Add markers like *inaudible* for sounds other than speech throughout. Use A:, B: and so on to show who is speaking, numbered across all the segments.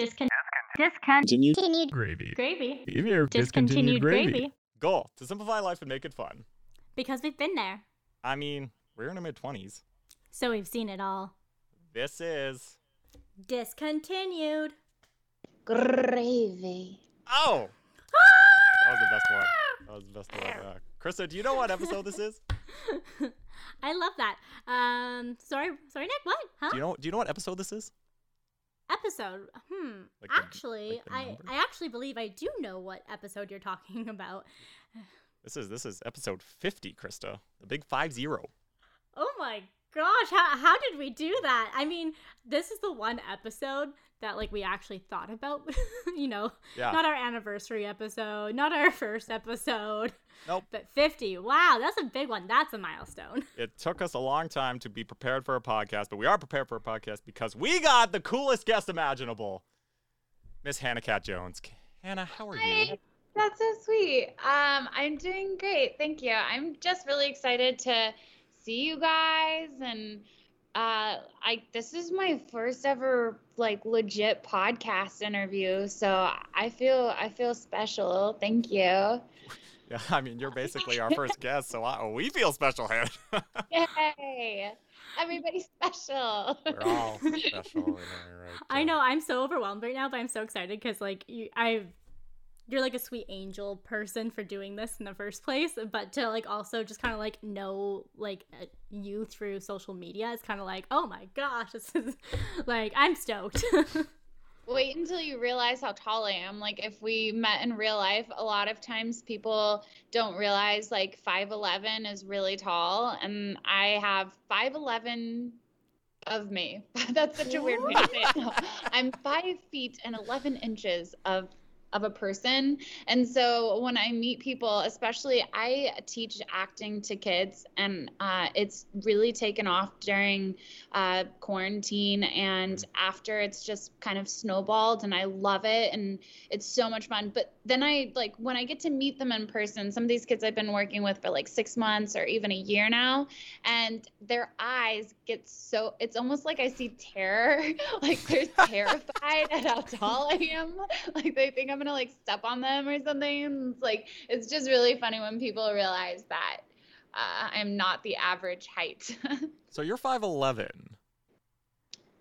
A: Discon- discon-
B: Continued
C: Gravy.
A: gravy.
C: Give me your
A: Discontinued gravy.
D: Goal to simplify life and make it fun.
A: Because we've been there.
D: I mean, we're in our mid 20s.
A: So we've seen it all.
D: This is.
A: Discontinued.
B: gravy.
D: Oh! that was the best one. That was the best one. Uh, Krista, do you know what episode this is? *laughs*
A: I love that. Um, sorry, sorry, Nick. What? Huh?
D: Do you know? Do you know what episode this is?
A: Episode? Hmm.
D: Like the-
A: actually,
D: like the
A: I? I actually believe I do know what episode you're talking *laughs* about.
D: This is this is episode 50, Krista. The big five zero.
A: Oh my gosh, how how did we do that? I mean, this is the one episode that like we actually thought about, *laughs* you know,
D: Yeah.
A: not our anniversary episode, not our *laughs* first episode,
D: Nope.
A: but 50. Wow, that's a big one. That's a milestone. *laughs*
D: It took us a long time to be prepared for a podcast, but we are prepared for a podcast because we got the coolest guest imaginable. Miss Hannah Cat Jones. Hannah, how are you?
E: That's so sweet. Um, I'm doing great. Thank you. I'm just really excited to see you guys and uh I this is my first ever like legit podcast interview. So I feel I feel special. Thank you. *laughs*
D: Yeah, I mean, you're basically our first *laughs* guest, so I, we feel special, Hannah. *laughs*
E: Yay. Everybody's special.
D: We're all special right?
A: I know I'm so overwhelmed right now, but I'm so excited because like you, I, you're like a sweet angel person for doing this in the first place. But to like also just kind of like know like uh, you through social media, is kind of like oh my gosh, this is *laughs* like I'm stoked. *laughs*
E: Wait until you realize how tall I am. Like if we met in real life, a lot of times people don't realize like 5'11 is really tall and I have 5'11 of me. *laughs* That's such a weird way to say it. No, I'm 5 feet and 11 inches of of a person. And so when I meet people, especially I teach acting to kids and uh, it's really taken off during uh, quarantine and after it's just kind of snowballed and I love it and it's so much fun. But then I like when I get to meet them in person, some of these kids I've been working with for like six months or even a year now, and their eyes get so it's almost like I see terror. *laughs* like they're *laughs* terrified at how tall I am. Like they think I'm gonna like step on them or something. It's like it's just really funny when people realize that uh, I'm not the average height. *laughs*
D: So you're 5'11.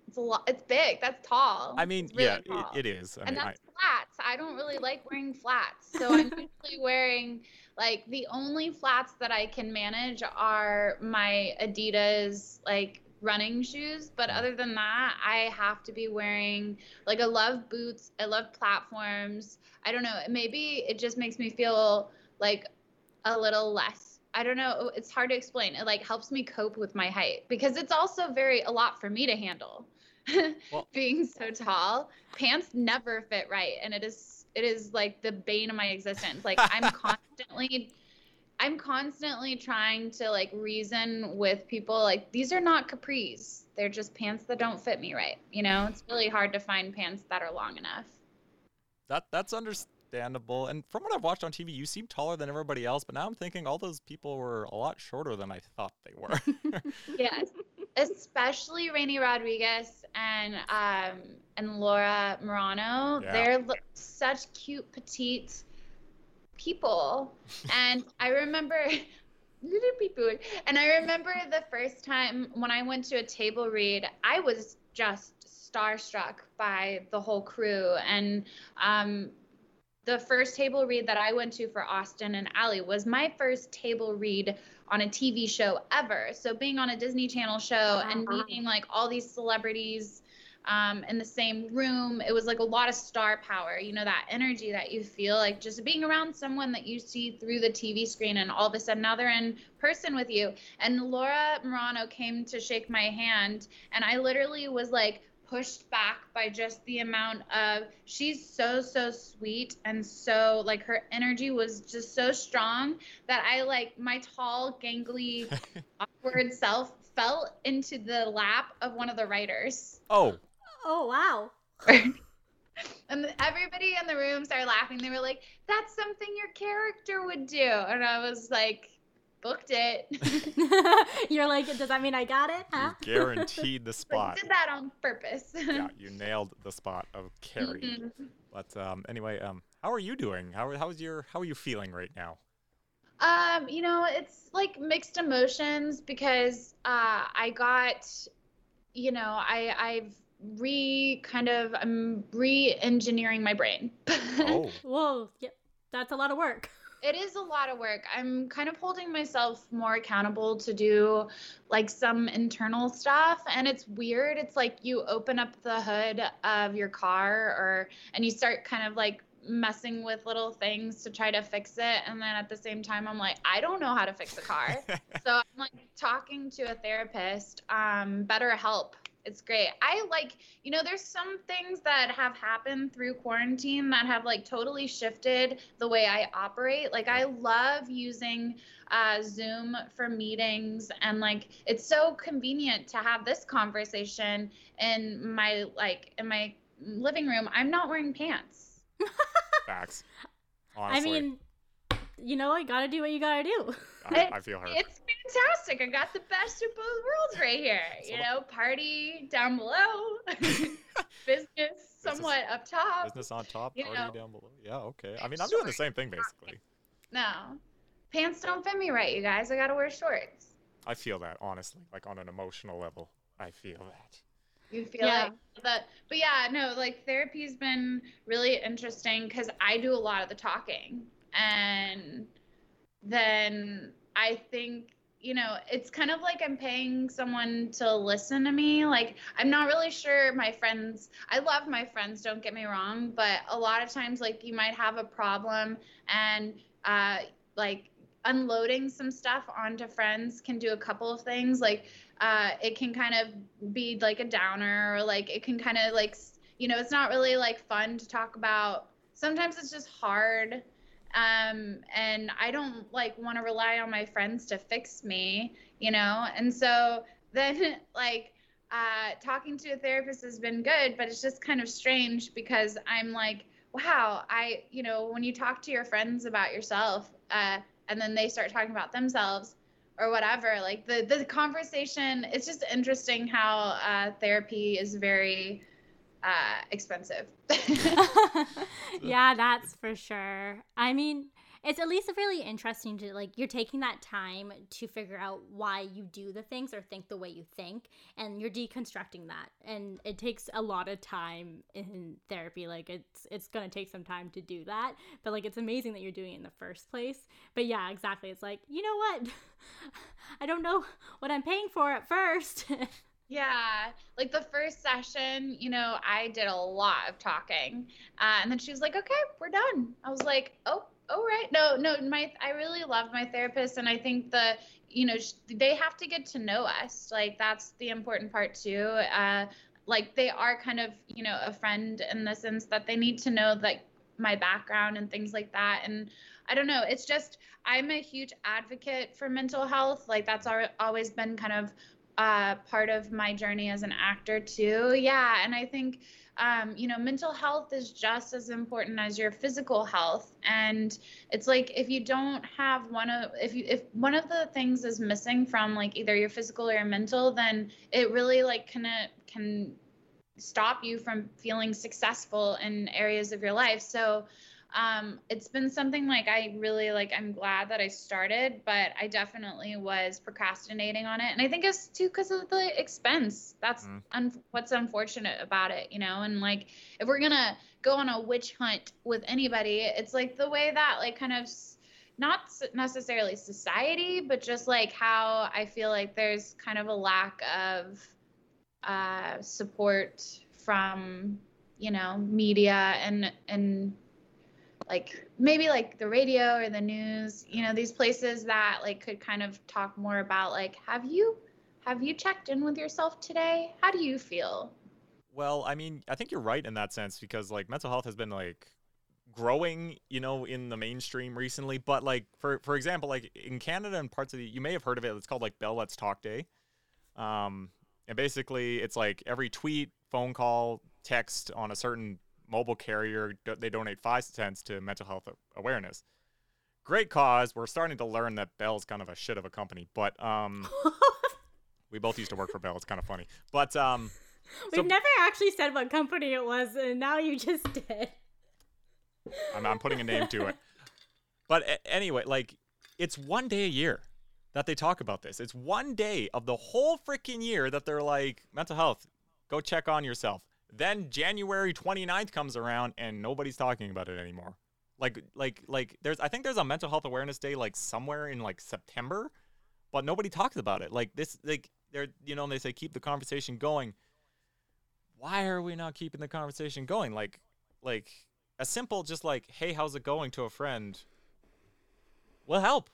E: It's a lot. It's big. That's tall.
D: I mean,
E: really
D: yeah,
E: tall.
D: it, it is. I
E: and
D: mean, I,
E: that's flats. I don't really like wearing flats. So I'm *laughs* usually wearing like the only flats that I can manage are my Adidas like running shoes. But mm-hmm. other than that, I have to be wearing like I love boots. I love platforms. I don't know. Maybe it just makes me feel like a little less. I don't know. It's hard to explain. It like helps me cope with my height because it's also very a lot for me to handle. *laughs*
D: Well-
E: Being so tall, pants never fit right, and it is it is like the bane of my existence. Like I'm *laughs* constantly I'm constantly trying to like reason with people like these are not capris. They're just pants that don't fit me right. You know, it's really hard to find pants that are long enough.
D: that that's understandable. And from what I've watched on TV, you seem taller than everybody else. But now I'm thinking all those people were a lot shorter than I thought they were. *laughs* *laughs*
E: yes especially Raini Rodriguez and um and Laura Marano.
D: Yeah.
E: They're such cute petite people. and I remember *laughs* little people. And I remember the first time when I went to a table read, I was just starstruck by the whole crew and um the first table read that I went to for Austin and Ally was my first table read on a TV show ever. So being on a Disney Channel show and meeting like all these celebrities um, in the same room, it was like a lot of star power. You know that energy that you feel like just being around someone that you see through the TV screen, and all of a sudden now they're in person with you. And Laura Marano came to shake my hand, and I literally was like pushed back by just the amount of she's so so sweet and so like her energy was just so strong that I like my tall gangly *laughs* awkward self fell into the lap of one of the writers
D: oh,
A: oh wow. *laughs*
E: and everybody in the room started laughing they were like that's something your character would do and I was like booked it. *laughs* *laughs*
A: You're like, does that mean I got it? Huh?
D: You guaranteed the
E: Like,
D: spot.
E: did that on purpose.
D: yeah, you nailed the spot of Carrie.
E: Mhm.
D: But um, anyway, um, how are you doing? How how's your how are you feeling right now?
E: Um, you know, it's like mixed emotions because uh, I got, you know, I I've re kind of I'm re-engineering my brain. *laughs*
D: Oh,
A: Whoa, yep, that's a lot of work.
E: it is a lot of work. I'm kind of holding myself more accountable to do like some internal stuff and it's weird. It's like you open up the hood of your car or and you start kind of like messing with little things to try to fix it and then at the same time I'm like I don't know how to fix a car. *laughs* so I'm like talking to a therapist, um BetterHelp. It's great. I like, you know, there's some things that have happened through quarantine that have like totally shifted the way I operate. Like I love using uh, Zoom for meetings and like it's so convenient to have this conversation in my like in my living room. I'm not wearing pants.
D: facts. *laughs* Honestly.
A: I mean, you know, I gotta do what you gotta do.
D: I, I feel her.
E: It's fantastic. I got the best of both worlds right here. *laughs* You know, party down below, *laughs* business somewhat up top.
D: Business on top, party
E: know.
D: down below. Yeah, okay. I mean, I'm doing the same thing basically.
E: No, pants don't fit me right, you guys. I gotta wear shorts.
D: I feel that honestly, like on an emotional level. I feel that.
E: You feel
A: Yeah.
E: like that, but yeah, no, like therapy's been really interesting because I do a lot of the talking, and then I think you know it's kind of like I'm paying someone to listen to me. Like I'm not really sure my friends. I love my friends, don't get me wrong, but a lot of times like you might have a problem and uh, like unloading some stuff onto friends can do a couple of things like uh, it can kind of be like a downer or like it can kind of like you know it's not really like fun to talk about sometimes it's just hard um, and i don't like want to rely on my friends to fix me you know? And so *laughs* then like uh, talking to a therapist has been good but it's just kind of strange because i'm like wow i you know when you talk to your friends about yourself uh, and then they start talking about themselves or whatever like the the conversation it's just interesting how uh, therapy is very uh, expensive *laughs* *laughs*
A: yeah, that's for sure. I mean, it's at least really interesting to like you're taking that time to figure out why you do the things or think the way you think and you're deconstructing that. And it takes a lot of time in therapy. Like it's it's going to take some time to do that, but like it's amazing that you're doing it in the first place. But yeah, exactly. It's like, you know what? *laughs* I don't know what I'm paying for at first.
E: Yeah, like the first session, you know, I did a lot of talking, uh, and then she was like, "Okay, we're done." I was like, "Oh, all right." No, no, my I really love my therapist, and I think the, you know, sh- they have to get to know us. Like that's the important part too. Uh, like they are kind of, you know, a friend in the sense that they need to know like my background and things like that, and I don't know. It's just I'm a huge advocate for mental health. Like that's al- always been kind of uh, part of my journey as an actor too. Yeah, and I think um, you know mental health is just as important as your physical health. And it's like if you don't have one of if you if one of the things is missing from like either your physical or your mental, then it really like can it can stop you from feeling successful in areas of your life. So um, it's been something like I really like. I'm glad that I started, but I definitely was procrastinating on it, and I think it's too because of the expense. That's
D: Mm.
E: un- what's unfortunate about it, you know. And like, if we're gonna go on a witch hunt with anybody, it's like the way that like kind of not necessarily society, but just like how I feel like there's kind of a lack of uh, support from you know media and and like maybe like the radio or the news you know these places that like could kind of talk more about like have you have you checked in with yourself today how do you feel
D: Well, I mean, I think you're right in that sense because like mental health has been like growing, you know, in the mainstream recently. But like for for example, like in Canada and parts of the, you may have heard of it. It's called like Bell Let's Talk Day. Um, and basically, it's like every tweet, phone call, text on a certain mobile carrier. They donate five cents to mental health awareness. great cause. We're starting to learn that Bell's kind of a shit of a company, but um, *laughs* we both used to work for Bell. It's kind of funny, but um,
A: we've never actually said what company it was, and now you just *laughs* did.
D: I'm, I'm putting a name to it. But a- anyway, like it's one day a year that they talk about this. It's one day of the whole freaking year that they're like mental health. Go check on yourself. Then January 29th comes around and nobody's talking about it anymore. Like like like there's I think there's a mental health awareness day like somewhere in like September, but nobody talks about it. Like this like they're you know, and they say keep the conversation going. Why are we not keeping the conversation going? Like like a simple just like hey how's it going to a friend will help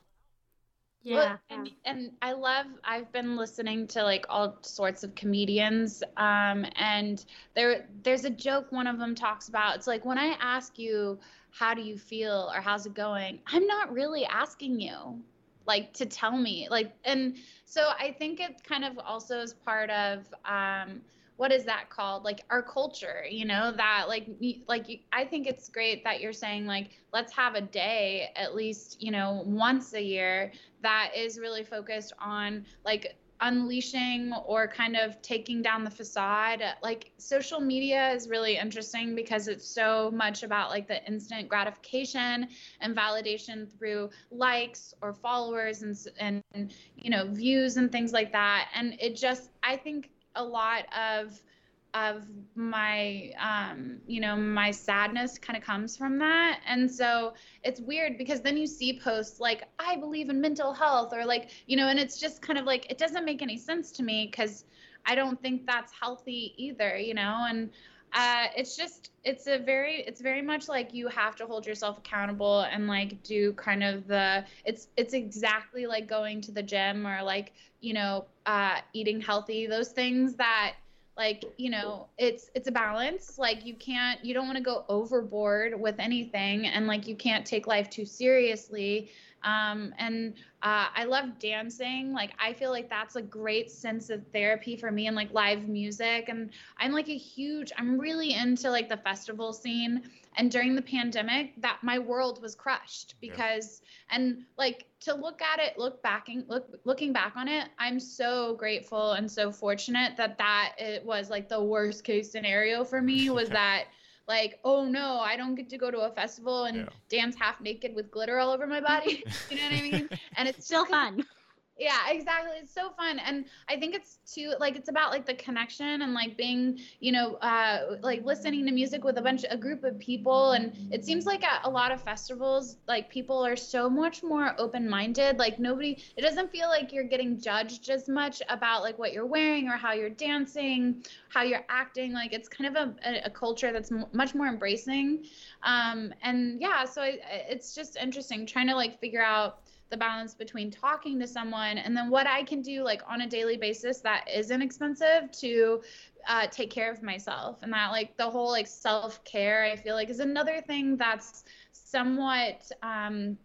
A: Yeah.
E: Well, and, and I love I've been listening to like all sorts of comedians um and there there's a joke one of them talks about it's like when I ask you how do you feel or how's it going I'm not really asking you like to tell me like and so I think it kind of also is part of um what is that called? Like our culture you know that like like i think it's great that you're saying like let's have a day at least you know once a year that is really focused on like unleashing or kind of taking down the facade. Like social media is really interesting because it's so much about like the instant gratification and validation through likes or followers and and you know views and things like that. And it just i think a lot of of my um you know my sadness kind of comes from that. And so it's weird because then you see posts like i believe in mental health or like you know and it's just kind of like it doesn't make any sense to me because i don't think that's healthy either you know? And uh, it's just it's a very it's very much like you have to hold yourself accountable and like do kind of the it's it's exactly like going to the gym or like you know uh, eating healthy those things that like you know it's it's a balance. Like you can't you don't want to go overboard with anything and like you can't take life too seriously um, and uh, i love dancing. Like i feel like that's a great sense of therapy for me and like live music. And i'm like a huge i'm really into like the festival scene. And during the pandemic that my world was crushed
D: Yeah.
E: because and like to look at it look backing look looking back on it i'm so grateful and so fortunate that that it was like the worst case scenario for me *laughs* was that like oh no i don't get to go to a festival and
D: Yeah.
E: dance half naked with glitter all over my body *laughs* you know what i mean and it's
A: Still fun.
E: Yeah exactly. It's so fun and i think it's too like it's about like the connection and like being you know uh like listening to music with a bunch a group of people and it seems like at a lot of festivals like people are so much more open minded like nobody it doesn't feel like you're getting judged as much about like what you're wearing or how you're dancing how you're acting. Like it's kind of a, a, culture that's m- much more embracing. Um and yeah so I, it's just interesting trying to like figure out the balance between talking to someone and then what I can do like on a daily basis that isn't expensive to uh, take care of myself. And that like the whole like self care I feel like is another thing that's somewhat um,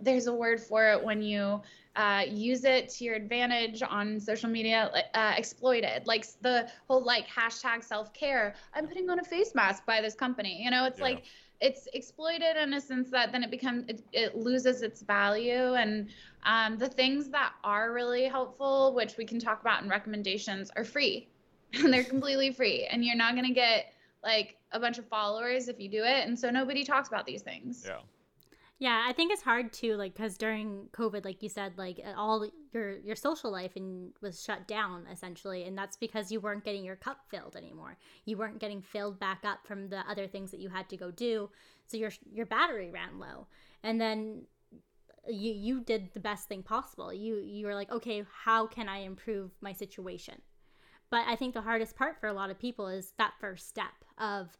E: there's a word for it when you uh, use it to your advantage on social media, uh, exploited. Like the whole like hashtag self care. I'm putting on a face mask by this company. You know, it's
D: Yeah.
E: like it's exploited in a sense that then it becomes it, it loses its value and um, the things that are really helpful which we can talk about in recommendations are free *laughs* and they're completely free and you're not going to get like a bunch of followers if you do it and so nobody talks about these things
D: yeah
A: Yeah, I think it's hard too, like because during COVID, like you said, like uh, all your your social life and was shut down essentially, and that's because you weren't getting your cup filled anymore. You weren't getting filled back up from the other things that you had to go do, so your your battery ran low, and then you you did the best thing possible. You you were like, okay, how can I improve my situation? But I think the hardest part for a lot of people is that first step of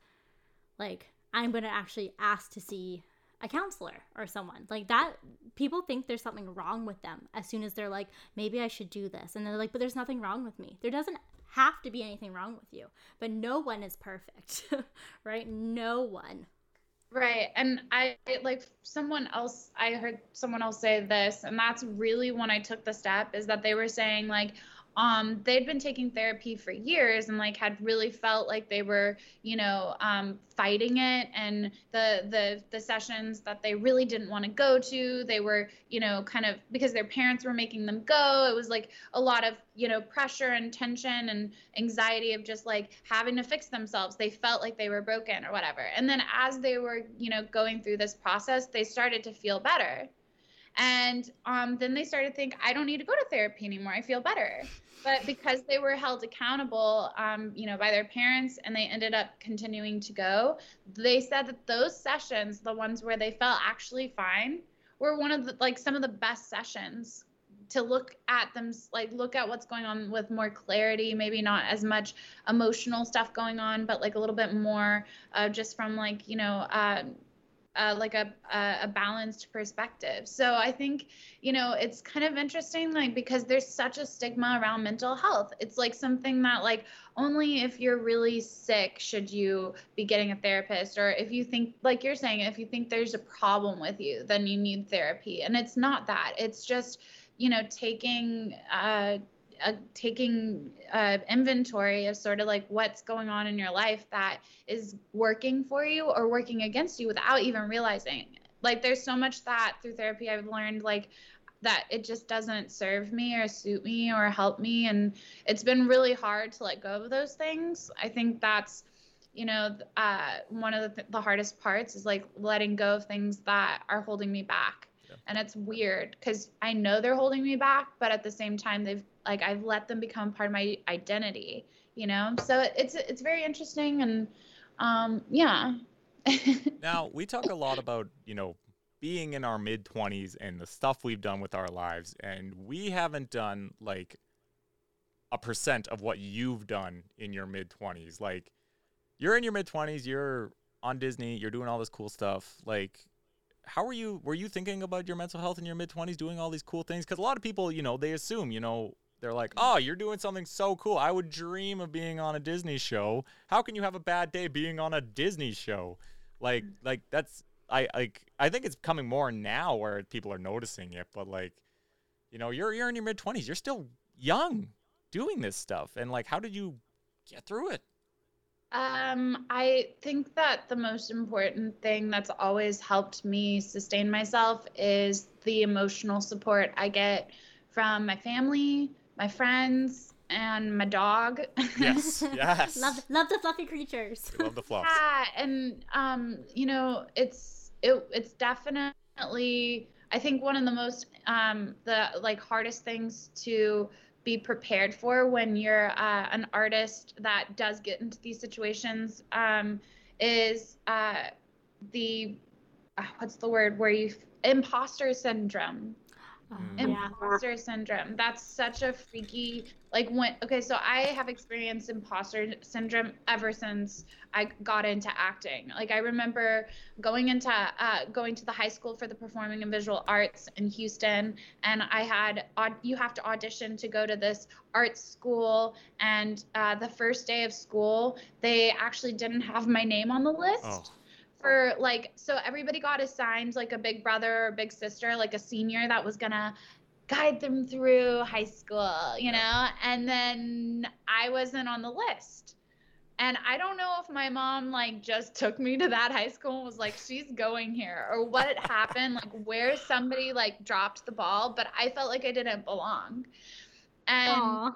A: like I'm going to actually ask to see a counselor or someone. Like that people think there's something wrong with them as soon as they're like maybe i should do this. And they're like but there's nothing wrong with me. There doesn't have to be anything wrong with you but no one is perfect *laughs* right? No one.
E: Right. And I like someone else, I heard someone else say this, and that's really when I took the step is that they were saying, like, um, they'd been taking therapy for years and like had really felt like they were, you know, um, fighting it. And the the the sessions that they really didn't want to go to, they were, you know, kind of because their parents were making them go. It was like a lot of, you know, pressure and tension and anxiety of just like having to fix themselves. They felt like they were broken or whatever. And then as they were, you know, going through this process, they started to feel better and um, then they started to think, I don't need to go to therapy anymore. I feel better. But because they were held accountable, um, you know, by their parents, and they ended up continuing to go, they said that those sessions, the ones where they felt actually fine, were one of the like some of the best sessions to look at them like look at what's going on with more clarity maybe not as much emotional stuff going on but like a little bit more uh, just from like you know uh, uh, like a, a balanced perspective. So I think you know it's kind of interesting, like because there's such a stigma around mental health. It's like something that like only if you're really sick should you be getting a therapist, or if you think like you're saying, if you think there's a problem with you, then you need therapy. And it's not that. It's just you know taking uh, uh, taking uh, inventory of sort of like what's going on in your life that is working for you or working against you without even realizing like there's so much that through therapy i've learned like that it just doesn't serve me or suit me or help me and it's been really hard to let go of those things i think that's you know uh, one of the, th- the hardest parts is like letting go of things that are holding me back. And it's weird because i know they're holding me back but at the same time they've like I've let them become part of my identity, you know? So it's it's very interesting and um yeah. *laughs*
D: now, we talk a lot about, you know, being in our mid 20s and the stuff we've done with our lives and we haven't done like a percent of what you've done in your mid 20s. Like you're in your mid 20s, you're on Disney, you're doing all this cool stuff. Like how were you were you thinking about your mental health in your mid 20s doing all these cool things cuz a lot of people, you know, they assume, you know, they're like, "Oh, you're doing something so cool. I would dream of being on a Disney show. How can you have a bad day being on a Disney show?" Like mm. like that's I like I think it's coming more now where people are noticing it, but like you know, you're you're in your mid 20s. You're still young doing this stuff. And like how did you get through it?
E: Um, I think that the most important thing that's always helped me sustain myself is the emotional support I get from my family, my friends and my dog.
D: Yes, *laughs* yes.
A: love, love the fluffy creatures.
D: love the fluff.
E: Yeah, and um, you know, it's it, it's definitely I think one of the most um, the like hardest things to be prepared for when you're uh, an artist that does get into these situations um, is uh, the uh, what's the word where you imposter syndrome Mm. imposter syndrome. That's such a freaky like when okay, so I have experienced imposter syndrome ever since I got into acting. Like I remember going into uh, going to the high school for the performing and visual arts in Houston, and I had you have to audition to go to this art school, and uh, the first day of school they actually didn't have my name on the list. Oh for like so everybody got assigned like a big brother or big sister, like a senior that was gonna guide them through high school, you know? And then I wasn't on the list. And I don't know if my mom like just took me to that high school and was like, she's going here, or what happened, like where somebody like dropped the ball, but I felt like I didn't belong. And Aww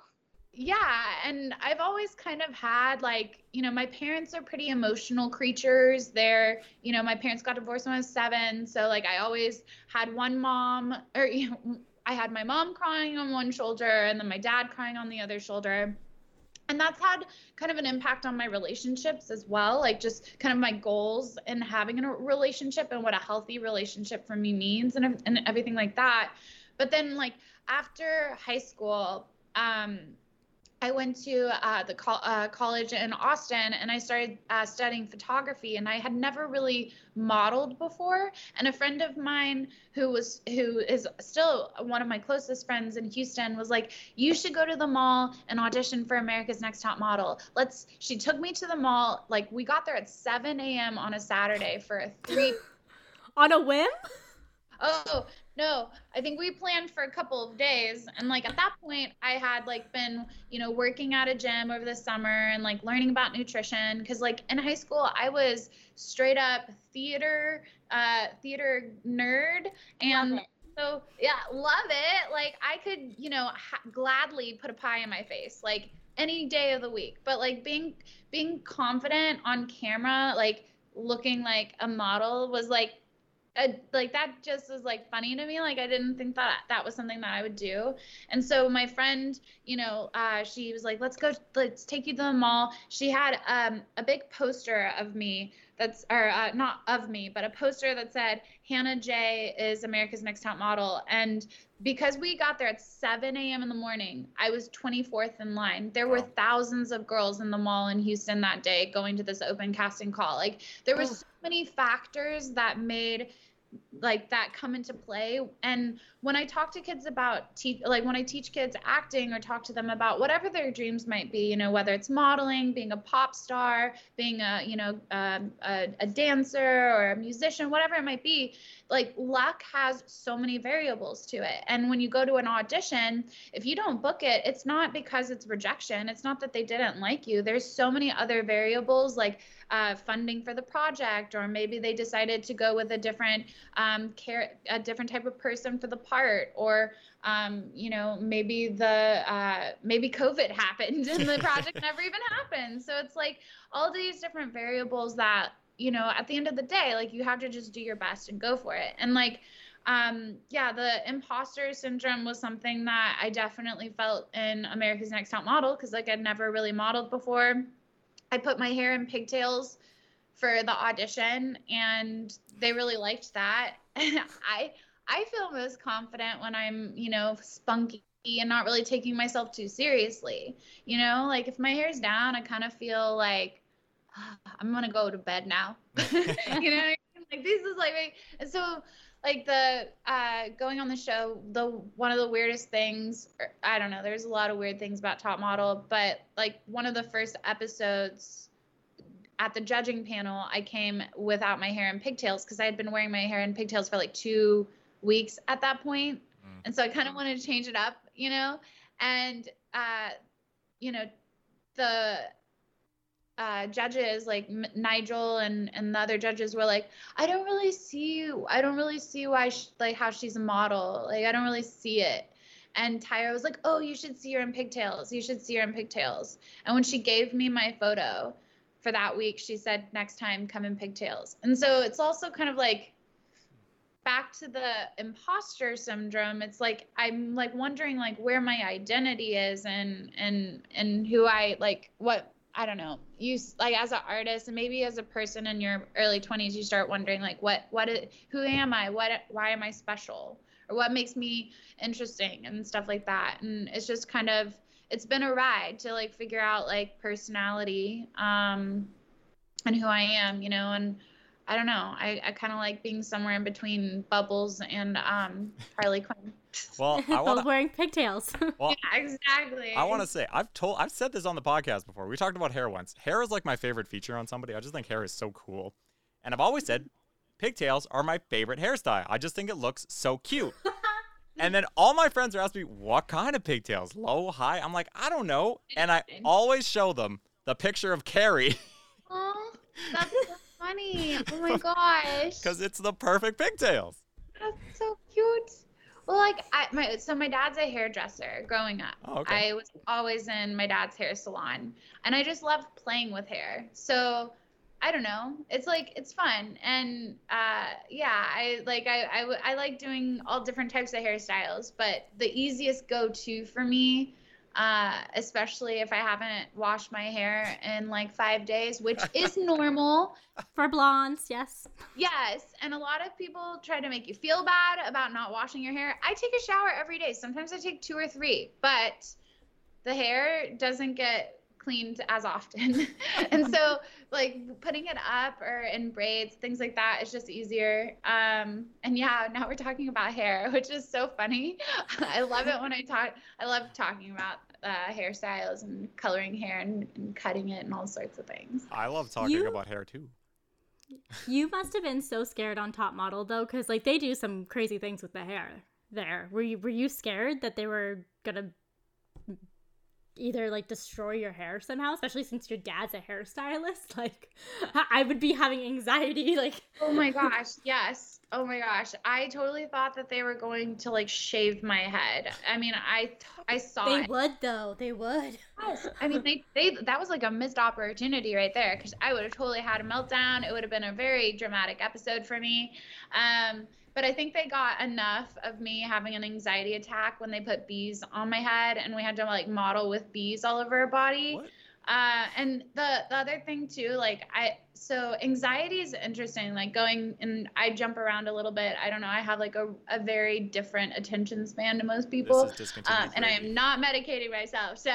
E: yeah and i've always kind of had like you know my parents are pretty emotional creatures. They're you know my parents got divorced when i was seven so like i always had one mom or *laughs* you know i had my mom crying on one shoulder and then my dad crying on the other shoulder. And that's had kind of an impact on my relationships as well like just kind of my goals in having a relationship and what a healthy relationship for me means and, and everything like that. But then like after high school um I went to uh, the co- uh, college in Austin and I started uh, studying photography and I had never really modeled before and a friend of mine who was who is still one of my closest friends in Houston was like you should go to the mall and audition for America's Next Top Model. Let's she took me to the mall like we got there at 7 a.m. on a Saturday for a three *laughs*
A: on a whim
E: Oh, no. I think we planned for a couple of days. And like at that point, I had like been, you know, working at a gym over the summer and like learning about nutrition. Cause like in high school, I was straight up theater, uh, theater nerd. And so, yeah, love it. Like I could, you know, ha- gladly put a pie in my face. Like, any day of the week but like being being confident on camera like looking like a model was like a, like that just was like funny to me like i didn't think that that was something that i would do and so my friend you know uh, she was like let's go let's take you to the mall she had um, a big poster of me that's or uh, not of me but a poster that said hannah j is america's next top model and because we got there at 7 a.m. in the morning, I was 24th in line. There were thousands of girls in the mall in Houston that day going to this open casting call. Like there was oh. so many factors that made like that come into play. And when i talk to kids about te- like when i teach kids acting or talk to them about whatever their dreams might be you know whether it's modeling being a pop star being a you know um, a, a dancer or a musician whatever it might be like luck has so many variables to it. And when you go to an audition if you don't book it it's not because it's rejection. It's not that they didn't like you. There's so many other variables like uh, funding for the project, or maybe they decided to go with a different um, care, a different type of person for the part, or um, you know, maybe the uh, maybe COVID *laughs* happened and the project *laughs* never even happened. So it's like all these different variables that you know, at the end of the day, like you have to just do your best and go for it. And like um, yeah, the imposter syndrome was something that I definitely felt in America's Next Top Model because like I'd never really modeled before. I put my hair in pigtails for the audition and they really liked that. *laughs* I I feel most confident when I'm, you know, spunky and not really taking myself too seriously. You know, like if my hair's down, I kind of feel like oh, I'm gonna go to bed now. *laughs* *laughs* you know, like this is like, so like the uh, going on the show the one of the weirdest things er, i don't know there's a lot of weird things about top model but like one of the first episodes at the judging panel i came without my hair in pigtails because i had been wearing my hair in pigtails for like two weeks at that point mm. and so i kind of wanted to change it up you know and uh you know the uh, judges like M- Nigel and and the other judges were like, I don't really see, I don't really see why she, like how she's a model, like I don't really see it. And Tyra was like, Oh, you should see her in pigtails. You should see her in pigtails. And when she gave me my photo for that week, she said, Next time, come in pigtails. And so it's also kind of like back to the imposter syndrome it's like i'm like wondering like where my identity is and and and who i like what I don't know, you like as an artist and maybe as a person in your early 20s, you start wondering like, what, what, who am I? What, why am I special? Or what makes me interesting and stuff like that. And it's just kind of, it's been a ride to like figure out like personality, um, and who I am, you know, and I don't know. I, I kind of like being somewhere in between Bubbles and um, *laughs* Harley Quinn.
D: Well, *laughs* I
A: want wearing pigtails. *laughs*
E: Well, yeah, exactly.
D: I want to say I've told I've said this on the podcast before. We talked about hair once. Hair is like my favorite feature on somebody. I just think hair is so cool, and I've always said pigtails are my favorite hairstyle. I just think it looks so cute. and then all my friends are asking me what kind of pigtails, low, high. I'm like, I don't know, and I always show them the picture of Carrie.
E: Oh, that's funny. Oh my *laughs* gosh.
D: Because it's the perfect pigtails.
E: That's so cute. Well, like I, my so my dad's a hairdresser. Growing up,
D: oh, okay.
E: I was always in my dad's hair salon, and I just loved playing with hair. So I don't know. It's like it's fun, and uh, yeah, I like I, I I like doing all different types of hairstyles. But the easiest go-to for me uh, especially if I haven't washed my hair in like five days, which is *laughs* normal.
A: For blondes, yes.
E: Yes. And a lot of people try to make you feel bad about not washing your hair. I take a shower every day. Sometimes I take two or three, but the hair doesn't get cleaned as often. *laughs* and so like putting it up or in braids, things like that is just easier. Um, and yeah, now we're talking about hair, *laughs* which is so funny. I love it when I talk, I love talking about uh, hairstyles and coloring hair and, and, cutting it and all sorts of things.
D: I love talking you, about hair too.
A: You must have been so scared on Top Model though, because like they do some crazy things with the hair there. Were you were you scared that they were gonna either like destroy your hair somehow, especially since your dad's a hairstylist? *laughs* Like I would be having anxiety. *laughs* Like
E: oh my gosh, yes. Oh my gosh, I totally thought that they were going to like shave my head. I mean, I I saw
A: they
E: it.
A: would though. They would.
E: Yes. I mean, they, they that was like a missed opportunity right there because I would have totally had a meltdown. It would have been a very dramatic episode for me. Um, but I think they got enough of me having an anxiety attack when they put bees on my head and we had to like model with bees all over our body.
D: What?
E: Uh, and the the other thing too, like I so anxiety is interesting. Like going and I jump around a little bit. I don't know. I have like a, a very different attention span to most people.
D: This is
E: Um, and I am not medicating myself. So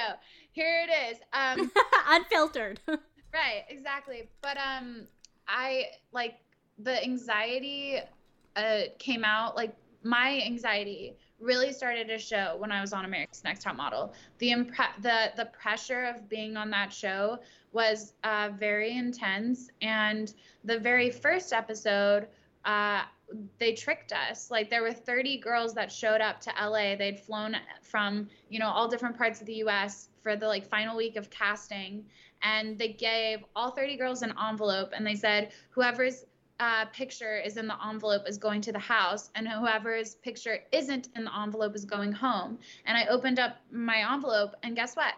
E: here it is. Um, *laughs*
A: Unfiltered. *laughs*
E: right, exactly. But um, I like the anxiety uh came out like my anxiety really started to show when I was on America's Next Top Model. The impre- the the pressure of being on that show was uh, very intense, and the very first episode, uh, they tricked us. Like there were 30 girls that showed up to LA. They'd flown from you know all different parts of the U.S. for the like final week of casting, and they gave all 30 girls an envelope, and they said whoever's uh, picture is in the envelope is going to the house, and whoever's picture isn't in the envelope is going home. And I opened up my envelope, and guess what?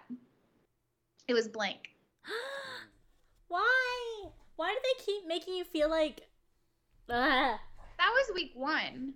E: It was blank. *gasps*
A: Why? Why do they keep making you feel like? Ugh.
E: That was week one.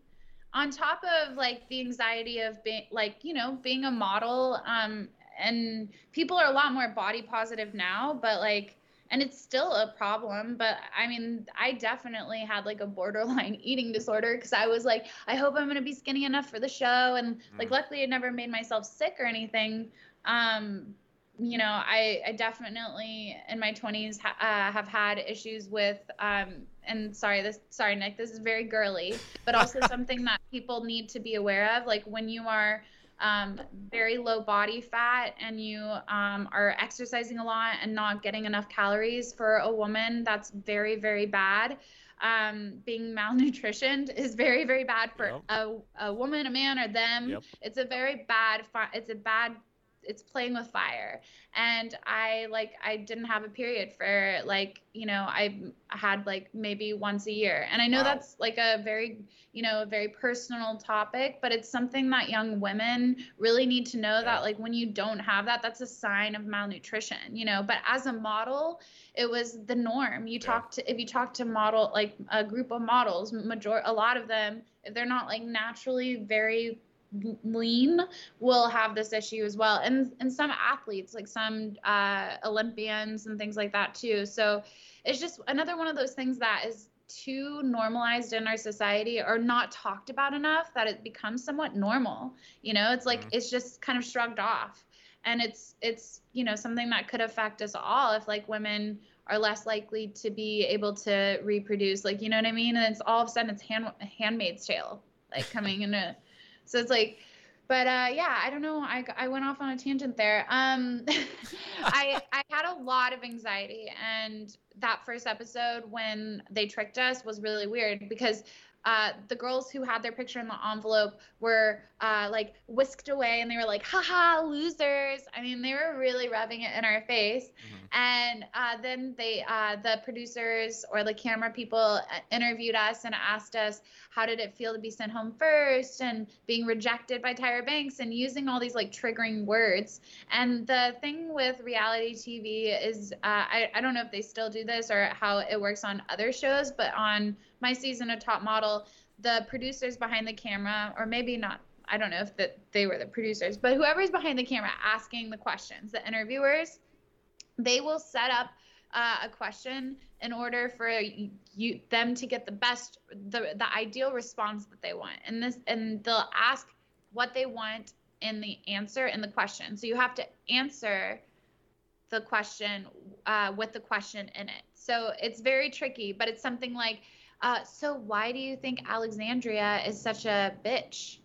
E: On top of like the anxiety of being like, you know, being a model, um, and people are a lot more body positive now, but like and it's still a problem but i mean i definitely had like a borderline *laughs* eating disorder because i was like i hope i'm going to be skinny enough for the show and like
D: Mm.
E: luckily i never made myself sick or anything um you know i i definitely in my 20s ha- uh, have had issues with um and sorry this sorry nick this is very girly but also *laughs* something that people need to be aware of like when you are um, very low body fat and you um, are exercising a lot and not getting enough calories for a woman, that's very, very bad. Um, being *laughs* malnutritioned is very, very bad for
D: Yep.
E: a, a woman, a man, or them.
D: Yep.
E: It's a very bad, it's a bad, it's playing with fire. And I like, I didn't have a period for like, you know, I had like maybe once a year. And I know
D: Wow.
E: that's like a very, you know, a very personal topic, but it's something that young women really need to know
D: Yeah.
E: that like when you don't have that, that's a sign of malnutrition, you know. But as a model, it was the norm. You
D: Yeah.
E: talk to if you talk to model like a group of models, major a lot of them, if they're not like naturally very lean will have this issue as well. And and some athletes like some uh olympians and things like that too. So it's just another one of those things that is too normalized in our society or not talked about enough that it becomes somewhat normal. You know it's like
D: Mhm.
E: it's just kind of shrugged off. And it's it's you know something that could affect us all if like women are less likely to be able to reproduce like you know what i mean? And it's all of a sudden it's hand handmaid's tale like coming into so it's like but uh, yeah, I don't know. I, I went off on a tangent there. Um, *laughs* I I had a lot of anxiety, and that first episode when they tricked us was really weird because uh, the girls who had their picture in the envelope were uh, like whisked away, and they were like, "Haha, losers!" I mean, they were really rubbing it in our face.
D: Mhm.
E: And uh, then they, uh, the producers or the camera people uh, interviewed us and asked us, how did it feel to be sent home first and being rejected by Tyra Banks and using all these like triggering words. And the thing with reality TV is, uh, I, I don't know if they still do this or how it works on other shows, but on my season of Top Model, the producers behind the camera, or maybe not. I don't know if that they were the producers, but whoever's behind the camera asking the questions, the interviewers, they will set up uh, a question in order for you, them to get the best the the ideal response that they want and this and they'll ask what they want in the answer in the question so you have to answer the question uh, with the question in it so it's very tricky but it's something like uh, so why do you think alexandria is such a bitch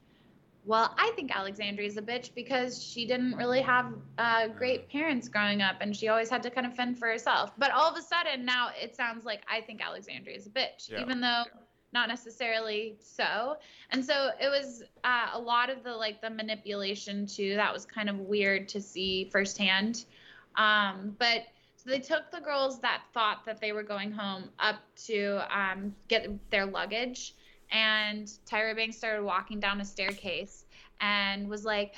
E: well, I think Alexandria's a bitch because she didn't really have uh, great parents growing up and she always had to kind of fend for herself. But all of a sudden now it sounds like I think Alexandria's a bitch,
D: Yeah.
E: even though not necessarily so. And so it was uh, a lot of the like the manipulation too. That was kind of weird to see firsthand. Um, but so they took the girls that thought that they were going home up to um, get their luggage and Tyra Banks started walking down a staircase and was like,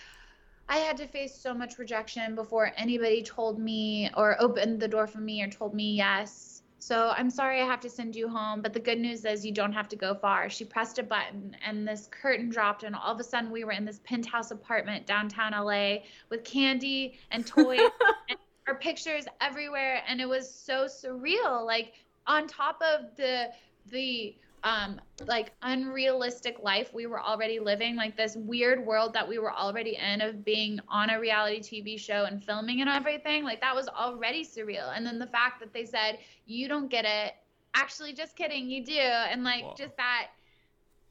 E: I had to face so much rejection before anybody told me or opened the door for me or told me yes. So I'm sorry I have to send you home, but the good news is you don't have to go far. She pressed a button and this curtain dropped, and all of a sudden we were in this penthouse apartment downtown LA with candy and toys *laughs* and our pictures everywhere, and it was so surreal. Like on top of the the um like unrealistic life we were already living like this weird world that we were already in of being on a reality tv show and filming and everything like that was already surreal. And then the fact that they said you don't get it. Actually just kidding you do. And like
D: Whoa.
E: just that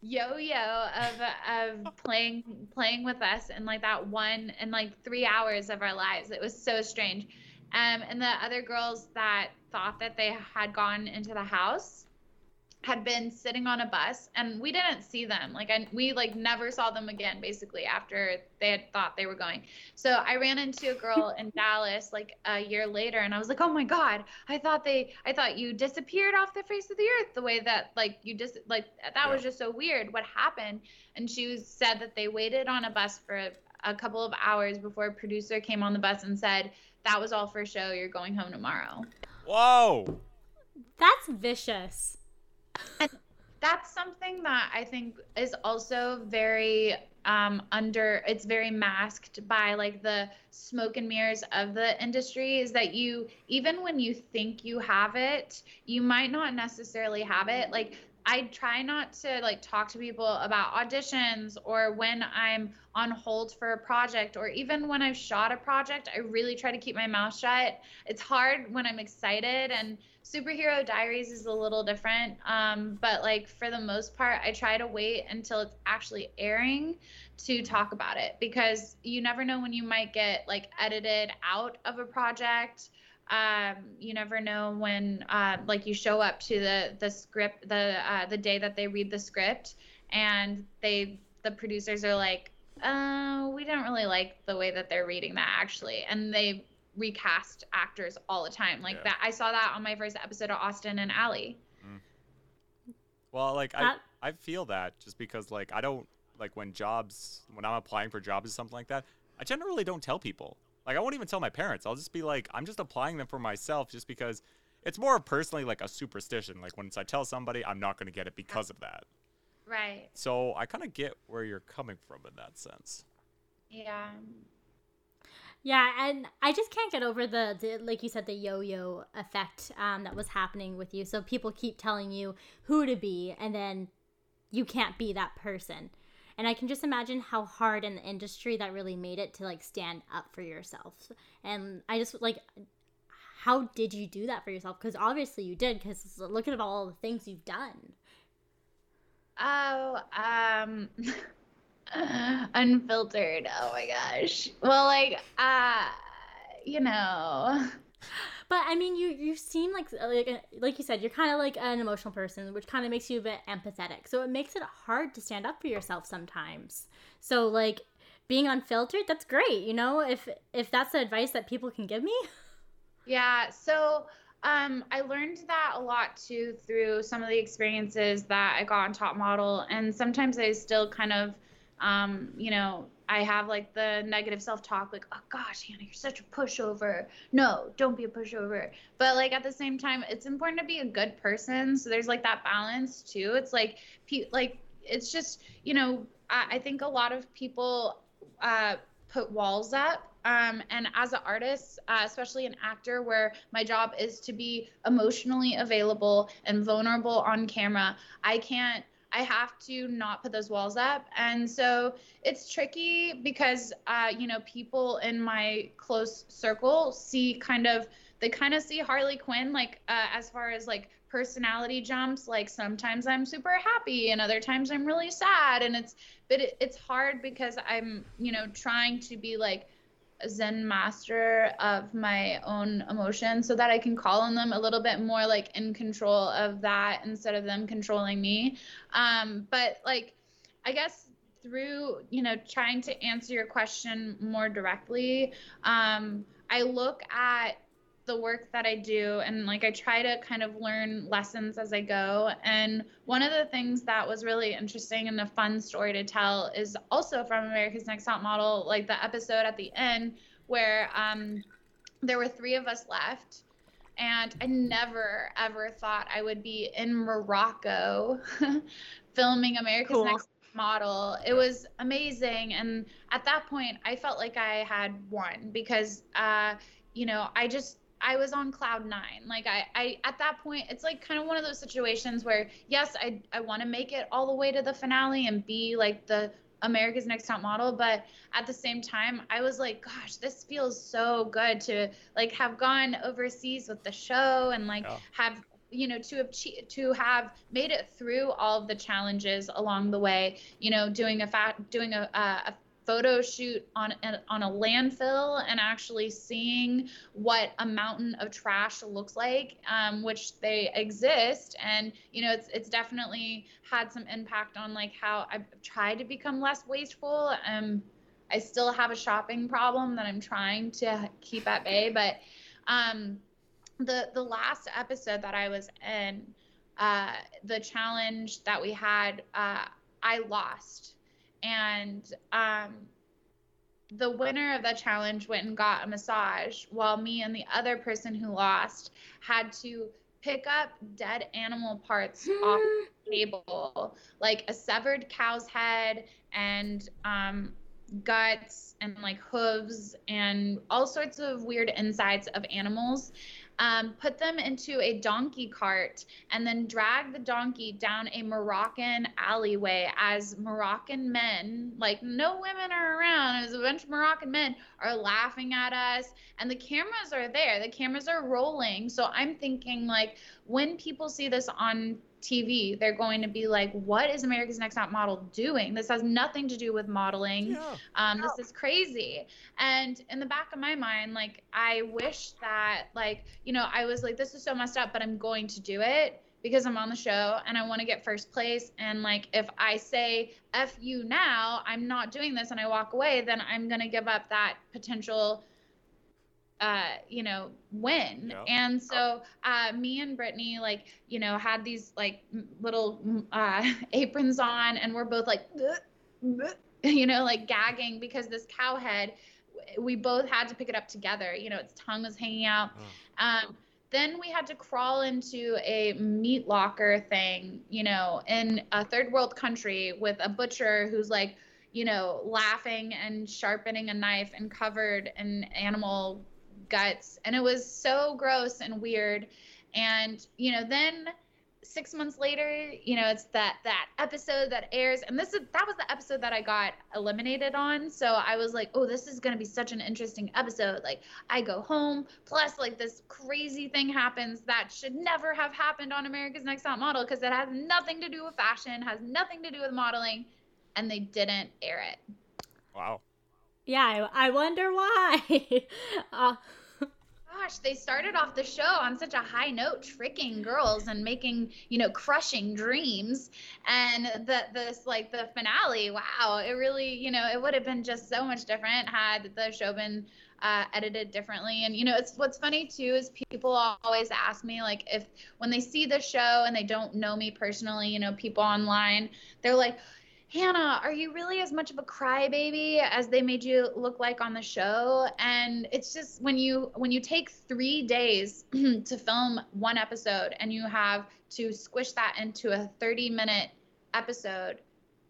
E: yo-yo of of *laughs* playing playing with us and like that one in like three hours of our lives. It was so strange um and the other girls that thought that they had gone into the house had been sitting on a bus and we didn't see them. Like I, we like never saw them again basically after they had thought they were going. So i ran into a girl in *laughs* dallas like a year later and i was like oh my god i thought they i thought you disappeared off the face of the earth the way that like you just like that was just so weird what happened. And she was, said that they waited on a bus for a, a couple of hours before a producer came on the bus and said that was all for show you're going home tomorrow
D: Whoa.
A: That's vicious.
E: And that's something that I think is also very um, under. It's very masked by like the smoke and mirrors of the industry. Is that you even when you think you have it, you might not necessarily have it. Like I try not to like talk to people about auditions or when I'm on hold for a project or even when I've shot a project. I really try to keep my mouth shut. It's hard when I'm excited and superhero diaries is a little different um, but like for the most part i try to wait until it's actually airing to talk about it because you never know when you might get like edited out of a project um, you never know when uh, like you show up to the the script the uh, the day that they read the script and they the producers are like uh, we don't really like the way that they're reading that actually and they recast actors all the time like
D: Yeah.
E: that i saw that on my first episode of austin and Ally.
D: Well, like
A: That-
D: I I feel that just because like I don't like when jobs when I'm applying for jobs or something like that, I generally don't tell people. Like I won't even tell my parents. I'll just be like I'm just applying them for myself just because it's more personally like a superstition. Like once I tell somebody, I'm not going to get it because of that.
E: right
D: So I kind of get where you're coming from in that sense.
E: yeah
A: Yeah, and I just can't get over the, the like you said, the yo-yo effect um, that was happening with you. So people keep telling you who to be, and then you can't be that person. And I can just imagine how hard in the industry that really made it to like stand up for yourself. And I just like, how did you do that for yourself? Because obviously you did. Because look at all the things you've done.
E: Oh, um, *laughs* unfiltered. Oh my gosh. Well, like, uh, you know,
A: But I mean, you you seem like like like you said, you're kind of like an emotional person, which kind of makes you a bit empathetic. So it makes it hard to stand up for yourself sometimes. So like being unfiltered, that's great. You know, if if that's the advice that people can give me. *laughs*
E: yeah. So, um, I learned that a lot too through some of the experiences that I got on Top Model, and sometimes I still kind of, um, you know, I have like the negative self-talk, like, oh gosh, Hannah, you're such a pushover. No, don't be a pushover. But like at the same time, it's important to be a good person. So there's like that balance too. It's like, like it's just, you know, I, I think a lot of people uh, put walls up. Um, and as an artist, uh, especially an actor, where my job is to be emotionally available and vulnerable on camera, I can't. I have to not put those walls up. And so it's tricky because, uh, you know, people in my close circle see kind of, they kind of see Harley Quinn, like, uh, as far as like personality jumps. Like sometimes I'm super happy and other times I'm really sad. And it's, but it, it's hard because I'm, you know, trying to be like Zen master of my own emotions so that I can call on them a little bit more like in control of that instead of them controlling me. Um, but like, I guess through, you know, trying to answer your question more directly, um, I look at the work that I do and like I try to kind of learn lessons as I go. And one of the things that was really interesting and a fun story to tell is also from America's Next Top Model, like the episode at the end where um, there were three of us left. And I never ever thought I would be in Morocco *laughs* filming America's cool. Next model. It was amazing. And at that point, I felt like I had won because, uh, you know, I just I was on cloud nine. Like I, I at that point, it's like kind of one of those situations where yes, I I want to make it all the way to the finale and be like the America's Next Top Model, but at the same time, I was like, gosh, this feels so good to like have gone overseas with the show and like yeah. have you know to have to have made it through all of the challenges along the way you know doing a fat doing a, a photo shoot on a, on a landfill and actually seeing what a mountain of trash looks like, um, which they exist. And you know, it's it's definitely had some impact on like how I've tried to become less wasteful. Um, I still have a shopping problem that I'm trying to keep at bay, but um, the the last episode that I was in, uh, the challenge that we had, uh, I lost and um, the winner of that challenge went and got a massage while me and the other person who lost had to pick up dead animal parts *gasps* off the table like a severed cow's head and um, guts and like hooves and all sorts of weird insides of animals um, put them into a donkey cart, and then drag the donkey down a Moroccan alleyway as Moroccan men, like no women are around, as a bunch of Moroccan men are laughing at us, and the cameras are there. The cameras are rolling. So I'm thinking, like, when people see this on TV, they're going to be like, what is America's Next Top Model doing? This has nothing to do with modeling. Yeah. Um, this is crazy. And in the back of my mind, like, I wish that, like, you know, I was like, this is so messed up, but I'm going to do it because I'm on the show and I want to get first place. And like, if I say F you now, I'm not doing this and I walk away, then I'm going to give up that potential uh, you know, win. Yeah. And so uh, me and Brittani, like, you know, had these like little uh, *laughs* aprons on, and we're both like, *laughs* you know, like gagging because this cow head, we both had to pick it up together. You know, its tongue was hanging out. Oh. Um, then we had to crawl into a meat locker thing, you know, in a third world country with a butcher who's like, you know, laughing and sharpening a knife and covered in animal guts and it was so gross and weird. And you know then six months later you know it's that that episode that airs and this is that was the episode that i got eliminated on. So i was like oh this is going to be such an interesting episode. Like i go home plus like this crazy thing happens that should never have happened on america's next top model because it has nothing to do with fashion has nothing to do with modeling and they didn't air it.
D: Wow
A: yeah, I, I wonder why. *laughs* uh,
E: Gosh, they started off the show on such a high note, tricking girls and making, you know, crushing dreams. And the this like the finale, wow, it really, you know, it would have been just so much different had the show been uh, edited differently. And you know, it's what's funny too is people always ask me like if when they see the show and they don't know me personally, you know, people online, they're like, Hannah, are you really as much of a crybaby as they made you look like on the show? And it's just when you when you take three days *clears throat* to film one episode and you have to squish that into a 30 minute episode,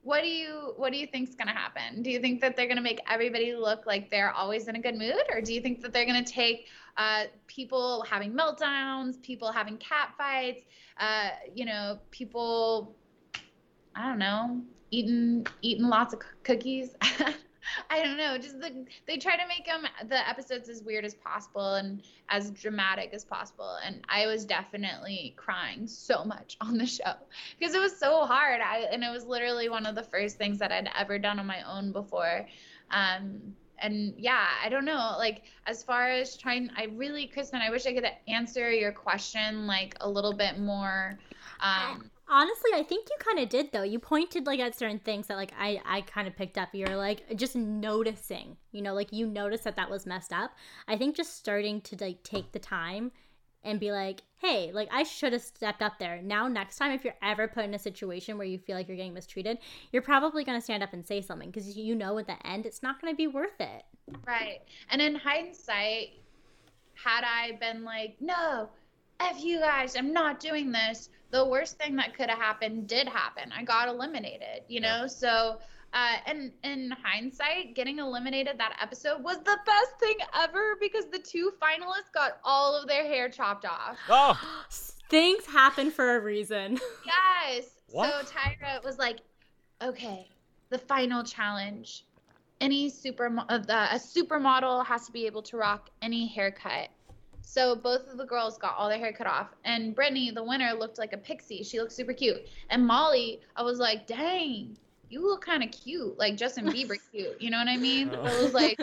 E: what do you what do you think's gonna happen? Do you think that they're gonna make everybody look like they're always in a good mood, or do you think that they're gonna take uh, people having meltdowns, people having cat fights, uh, you know, people I don't know, eating eating lots of cookies. *laughs* I don't know. Just the they try to make them the episodes as weird as possible and as dramatic as possible. And I was definitely crying so much *laughs* on the show because it was so hard. I and it was literally one of the first things that I'd ever done on my own before. Um, and yeah, I don't know. Like as far as trying, I really, Kristen, I wish I could answer your question like a little bit more. Um,
A: honestly i think you kind of did though. You pointed like at certain things that like i i kind of picked up. You're like just noticing you know like you noticed that that was messed up. I think just starting to like take the time and be like hey like i should have stepped up there. Now next time if you're ever put in a situation where you feel like you're getting mistreated you're probably going to stand up and say something because you know at the end it's not going to be worth it.
E: Right. And in hindsight had i been like no F you guys, I'm not doing this. The worst thing that could have happened did happen. I got eliminated, you know? Yeah. So, uh, and in hindsight, getting eliminated that episode was the best thing ever because the two finalists got all of their hair chopped off. *gasps*
D: Oh,
A: things happen for a reason. *laughs*
E: Yes. What? So Tyra was like, okay, the final challenge. Any super uh, a supermodel has to be able to rock any haircut. So both of the girls got all their hair cut off. And Brittani, the winner, looked like a pixie. She looked super cute. And Molly, I was like, dang, you look kind of cute, like Justin Bieber *laughs* cute. You know what I mean? Oh. I was like,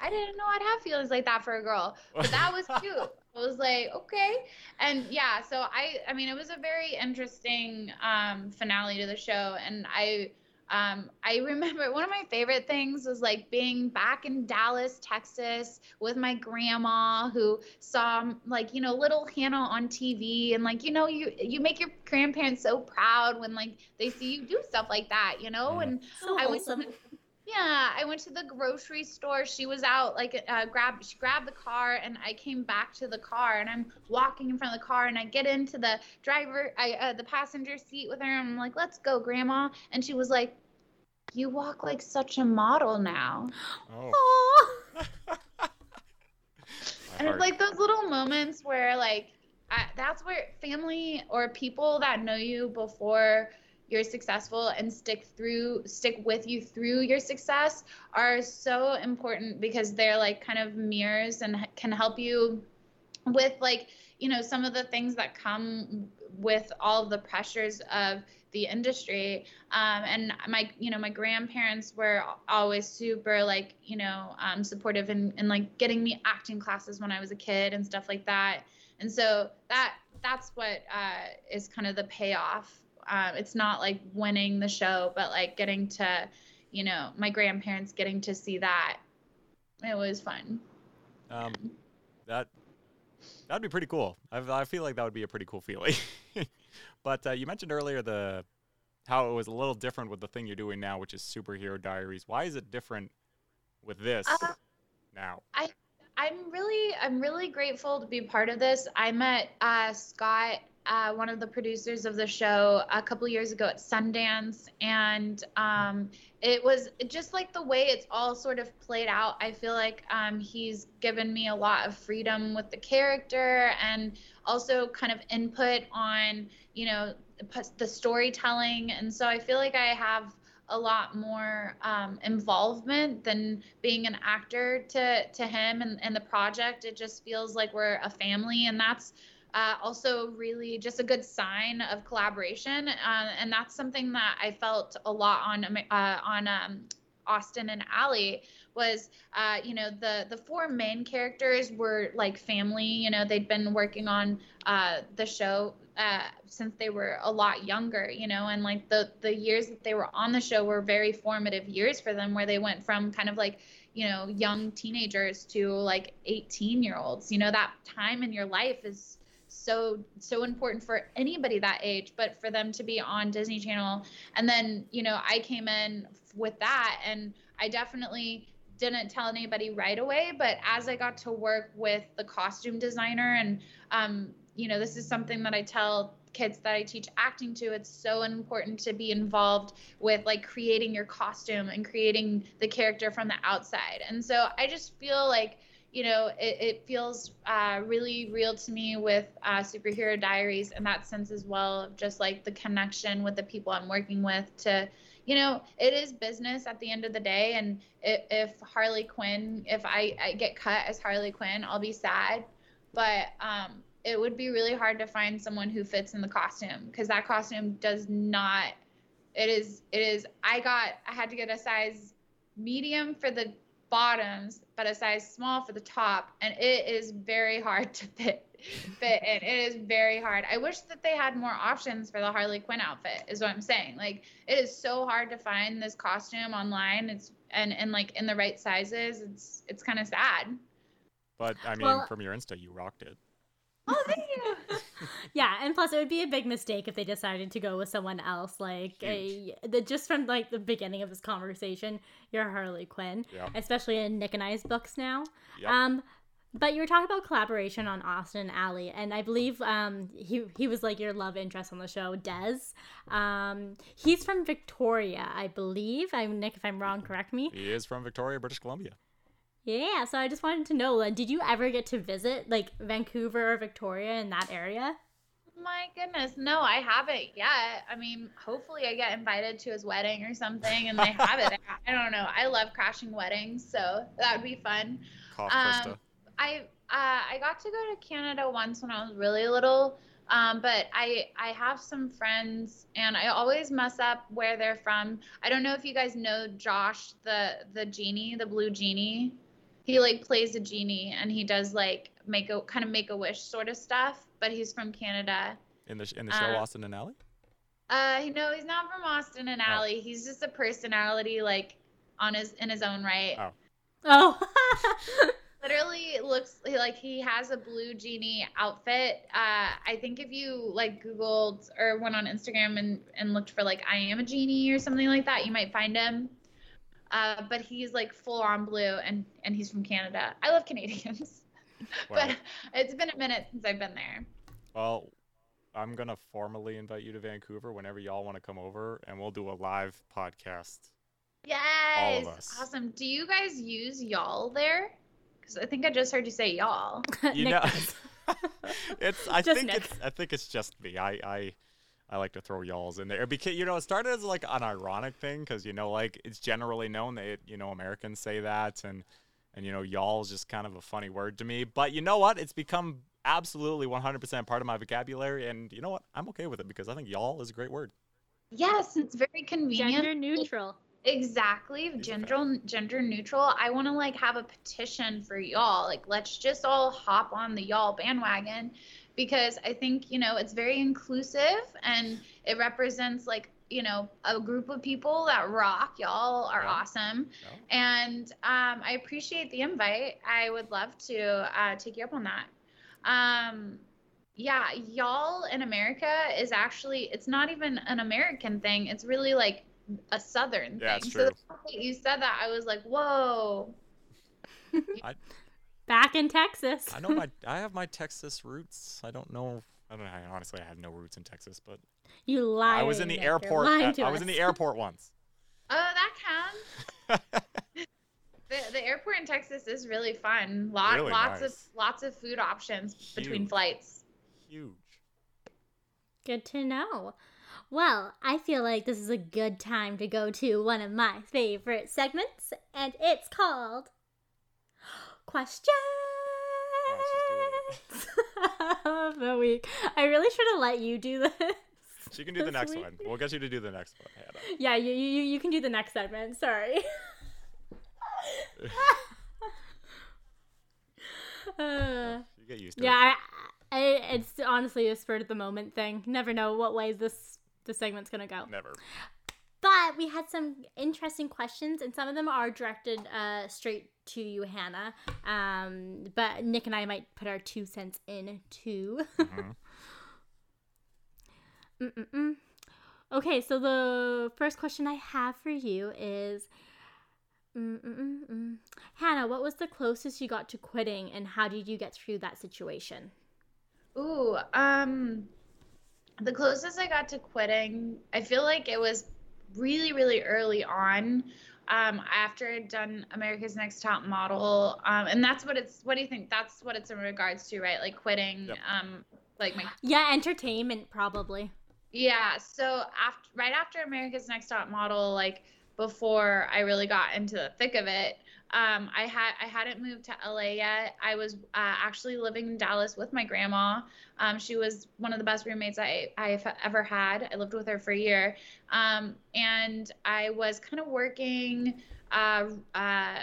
E: I didn't know I'd have feelings like that for a girl, but that was *laughs* cute. I was like, okay, and yeah. So I, I mean, it was a very interesting um, finale to the show, and I um, I remember one of my favorite things was like being back in Dallas, Texas with my grandma who saw like, you know, little Hannah on TV and like, you know, you you make your grandparents so proud when like they see you do stuff like that, you know? And
A: so
E: I
A: awesome.
E: went to the, yeah, I went to the grocery store. She was out like uh, grab she grabbed the car and I came back to the car and I'm walking in front of the car and I get into the driver I uh, the passenger seat with her and I'm like, "Let's go, grandma." And she was like, "You walk like such a model now."
A: Oh. *laughs*
E: and it's like those little moments where like I, that's where family or people that know you before you're successful and stick through stick with you through your success are so important because they're like kind of mirrors and can help you with like you know some of the things that come with all the pressures of the industry. Um, and my you know my grandparents were always super like you know um, supportive and in like getting me acting classes when i was a kid and stuff like that. And so that that's what uh, is kind of the payoff um, it's not like winning the show, but like getting to, you know, my grandparents getting to see that. It was fun.
D: Um, that that'd be pretty cool. I, I feel like that would be a pretty cool feeling. *laughs* but uh, you mentioned earlier the how it was a little different with the thing you're doing now, which is superhero diaries. Why is it different with this uh, now?
E: I I'm really I'm really grateful to be part of this. I met uh, Scott uh, one of the producers of the show a couple years ago at Sundance, and um, it was just like the way it's all sort of played out. I feel like um, he's given me a lot of freedom with the character and also kind of input on, you know, the storytelling. And so I feel like I have a lot more um, involvement than being an actor to to him and, and the project. It just feels like we're a family, and that's uh, also really just a good sign of collaboration. Uh, and that's something that I felt a lot on uh, on um, Austin and Ally was, uh, you know, the the four main characters were like family. You know, they'd been working on uh, the show uh, since they were a lot younger. You know, and like the the years that they were on the show were very formative years for them, where they went from kind of like you know young teenagers to like 18 year olds. You know, that time in your life is so so important for anybody that age but for them to be on disney channel. And then you know i came in with that and i definitely didn't tell anybody right away but as i got to work with the costume designer and um, you know this is something that i tell kids that i teach acting to it's so important to be involved with like creating your costume and creating the character from the outside. And so i just feel like you know, it, it feels uh, really real to me with uh, Superhero Diaries in that sense as well, of just like the connection with the people I'm working with to, you know, it is business at the end of the day. And if, if Harley Quinn, if I, I get cut as Harley Quinn, I'll be sad. But um, it would be really hard to find someone who fits in the costume because that costume does not it is it is i got i had to get a size medium for the bottoms but a size small for the top and it is very hard *laughs* to fit fit in. It is very hard. I wish that they had more options for the harley quinn outfit is what i'm saying. Like it is so hard to find this costume online. It's and and like in the right sizes it's it's kind of sad.
D: But i mean well, from your insta you rocked it
E: Oh, thank you.
A: yeah, and plus it would be a big mistake if they decided to go with someone else. Like a, the, just from like the beginning of this conversation, you're Harley Quinn, yep. especially in Nick and I's books now. Yep. Um, but you were talking about collaboration on Austin and Ally, and I believe um, he he was like your love interest on the show, Dez. Um, he's from Victoria, I believe. I'm Nick, if I'm wrong, correct me.
D: He is from Victoria, British Columbia.
A: Yeah, so I just wanted to know, uh, did you ever get to visit like Vancouver or Victoria in that area?
E: My goodness, no, I haven't yet. I mean, hopefully I get invited to his wedding or something and they have it. *laughs* I don't know. I love crashing weddings, so that would be fun.
D: Cough, um,
E: I uh, I got to go to Canada once when I was really little. Um, but I I have some friends and I always mess up where they're from. I don't know if you guys know Josh the the genie, the blue genie he like plays a genie and he does like make a kind of make a wish sort of stuff but he's from canada.
D: In the in the show uh, austin and ally?
E: uh no he's not from austin and ally. Oh. he's just a personality like on his in his own right.
A: Oh. Oh. *laughs*
E: Literally looks like he has a blue genie outfit. Uh i think if you like googled or went on instagram and and looked for like i am a genie or something like that you might find him uh, but he's like full on blue and and he's from Canada. I love Canadians, *laughs* but it's been a minute since I've been there.
D: Well, I'm gonna formally invite you to Vancouver whenever y'all want to come over, and we'll do a live podcast.
E: Yes, awesome. Do you guys use y'all there? Because I think I just heard you say y'all.
D: you *laughs* know, *laughs* it's. I just think Nick. it's. I think it's just me. I. I I like to throw y'alls in there because you know it started as like an ironic thing because you know like it's generally known that you know Americans say that and and you know y'all is just kind of a funny word to me. But you know what? It's become absolutely 100% part of my vocabulary, and you know what? I'm okay with it because I think y'all is a great word.
E: Yes, it's very convenient.
A: Gender neutral.
E: Exactly, gender gender neutral. I want to like have a petition for y'all. Like, let's just all hop on the y'all bandwagon because I think, you know, it's very inclusive and it represents like, you know, a group of people that rock. Y'all are yeah. awesome. Yeah. And um, I appreciate the invite. I would love to uh, take you up on that. Um, yeah, y'all in America is actually, it's not even an American thing. It's really like a Southern
D: yeah,
E: thing.
D: So
E: you said that, I was like, whoa.
A: I, Back in Texas.
D: I know my *laughs* I have my Texas roots. I don't know I don't know. Honestly, I have no roots in Texas, but
A: you lied.
D: I was in the airport. At, I was in the airport *laughs* once.
E: Oh, that counts. *laughs* the the airport in Texas is really fun. Lot, really lots nice. of lots of food options Huge. between flights.
D: Huge.
A: Good to know. Well, I feel like this is a good time to go to one of my favorite segments, and it's called questions *laughs* of the week. I really should have let you do this.
D: She can do the next week. one. We'll get you to do the next one, Hannah.
A: Yeah, you you you can do the next segment. Sorry. *laughs*
D: uh, you get used to
A: yeah, it. I, I, it's honestly a spur of the moment thing. Never know what way this the segment's gonna go.
D: Never.
A: But we had some interesting questions, and some of them are directed uh, straight to you, Hannah. Um, but Nick and I might put our two cents in too. *laughs* mm-hmm. okay, so the first question I have for you is. Mm-mm-mm. Hannah, what was the closest you got to quitting, and how did you get through that situation?
E: Ooh, um, the closest I got to quitting, I feel like it was really, really early on. Um, after I'd done America's Next Top Model, um, and that's what it's. What do you think? That's what it's in regards to, right? Like quitting,
D: Yep.
E: um, like my
A: Yeah, entertainment probably.
E: yeah. So after right after America's Next Top Model, like before I really got into the thick of it, um, I had I hadn't moved to LA yet. I was uh, actually living in Dallas with my grandma. Um, she was one of the best roommates I I've ever had. I lived with her for a year, um, and I was kind of working. Uh, uh,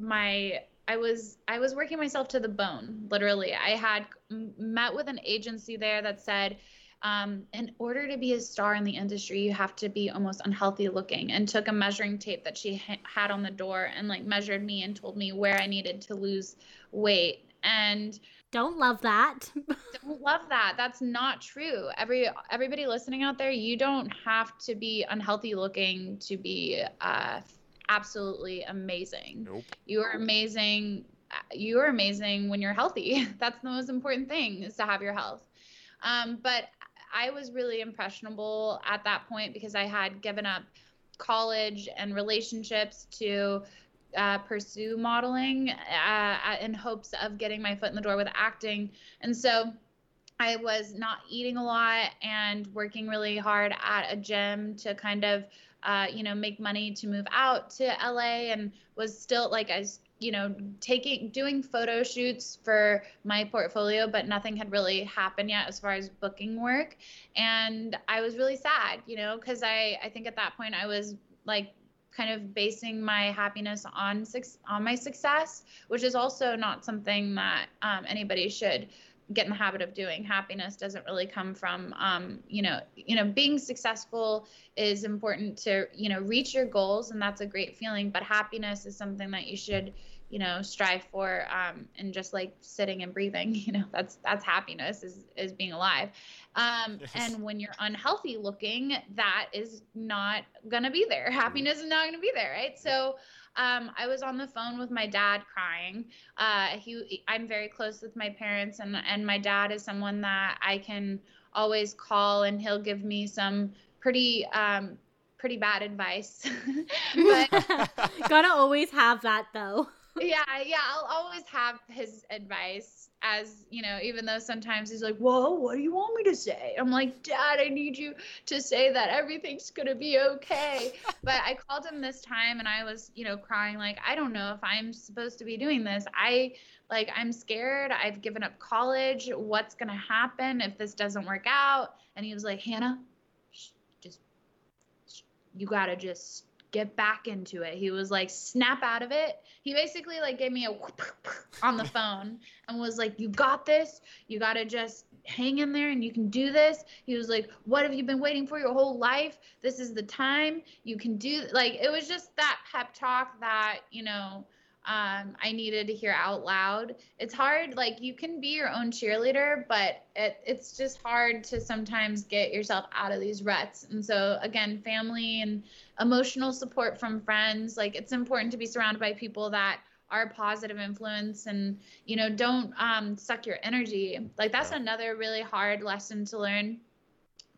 E: my I was I was working myself to the bone, literally. I had met with an agency there that said, um, in order to be a star in the industry, you have to be almost unhealthy looking, and took a measuring tape that she ha- had on the door and like measured me and told me where I needed to lose weight. And
A: Don't love that. *laughs*
E: don't love that. That's not true. Every everybody listening out there, you don't have to be unhealthy looking to be uh, absolutely amazing
D: Nope.
E: you are amazing you are amazing when you're healthy *laughs* that's the most important thing is to have your health um, but i was really impressionable at that point because i had given up college and relationships to uh, pursue modeling uh, in hopes of getting my foot in the door with acting. And so I was not eating a lot and working really hard at a gym to kind of, uh, you know, make money to move out to LA and was still like, I you know, taking, doing photo shoots for my portfolio, but nothing had really happened yet as far as booking work. And I was really sad, you know, because I, I think at that point I was like, kind of basing my happiness on on my success, which is also not something that um, anybody should get in the habit of doing. Happiness doesn't really come from um, you know you know being successful is important to you know reach your goals and that's a great feeling but happiness is something that you should you know strive for um, and just like sitting and breathing *laughs* you know that's that's happiness is is being alive. Um,
D: Yes.
E: and when you're unhealthy looking that is not gonna be there. Happiness is not gonna be there right? So um, I was on the phone with my dad crying. Uh, he, I'm very close with my parents, and and my dad is someone that I can always call, and he'll give me some pretty um, pretty bad advice. *laughs* but *laughs*
A: Gotta always have that though.
E: Yeah, yeah, I'll always have his advice as, you know, even though sometimes he's like, Whoa, what do you want me to say? I'm like, Dad, I need you to say that everything's gonna be okay. *laughs* but I called him this time and I was, you know, crying, like, I don't know if I'm supposed to be doing this. I like I'm scared. I've given up college. What's gonna happen if this doesn't work out? And he was like, Hannah, just you gotta just get back into it. He was like, snap out of it. He basically like gave me a whoop *laughs* on the phone and was like, you got this. You gotta just hang in there and you can do this. He was like, what have you been waiting for your whole life? This is the time. You can do like it was just that pep talk that, you know, um, I needed to hear out loud. It's hard, like you can be your own cheerleader, but it, it's just hard to sometimes get yourself out of these ruts. And so, again, family and emotional support from friends, like it's important to be surrounded by people that are positive influence and, you know, don't um, suck your energy. Like that's another really hard lesson to learn.